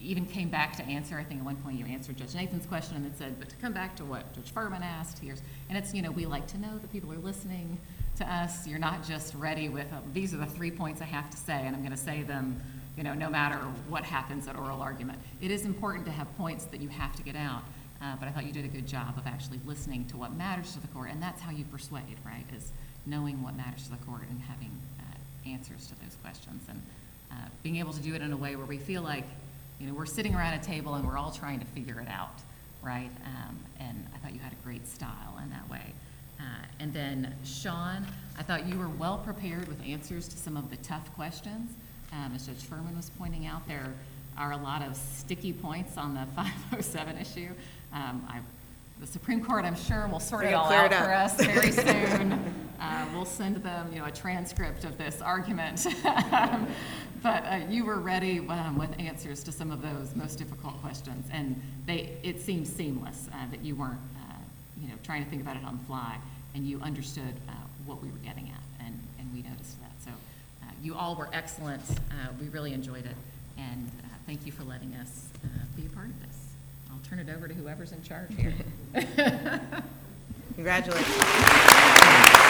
even came back to answer, I think at one point you answered Judge Nathan's question and then said, but to come back to what Judge Furman asked, here's, and it's, you know, we like to know that people are listening to us. You're not just ready with, uh, these are the three points I have to say, and I'm gonna say them, you know, no matter what happens at oral argument. It is important to have points that you have to get out, uh, but I thought you did a good job of actually listening to what matters to the court, and that's how you persuade, right? Is knowing what matters to the court and having uh, answers to those questions, and uh, being able to do it in a way where we feel like, you know, we're sitting around a table and we're all trying to figure it out, right? Um, And I thought you had a great style in that way. Uh, And then Sean, I thought you were well prepared with answers to some of the tough questions. Um, As Judge Furman was pointing out, there are a lot of sticky points on the 507 issue. Um, I, the Supreme Court, I'm sure, will sort it all out it for us very soon. Uh, We'll send them, you know, a transcript of this argument. But uh, you were ready um, with answers to some of those most difficult questions, and they, it seemed seamless, uh, that you weren't, uh, you know, trying to think about it on the fly, and you understood uh, what we were getting at, and, and we noticed that. So uh, you all were excellent. Uh, We really enjoyed it, and uh, thank you for letting us uh, be a part of this. I'll turn it over to whoever's in charge here. Congratulations.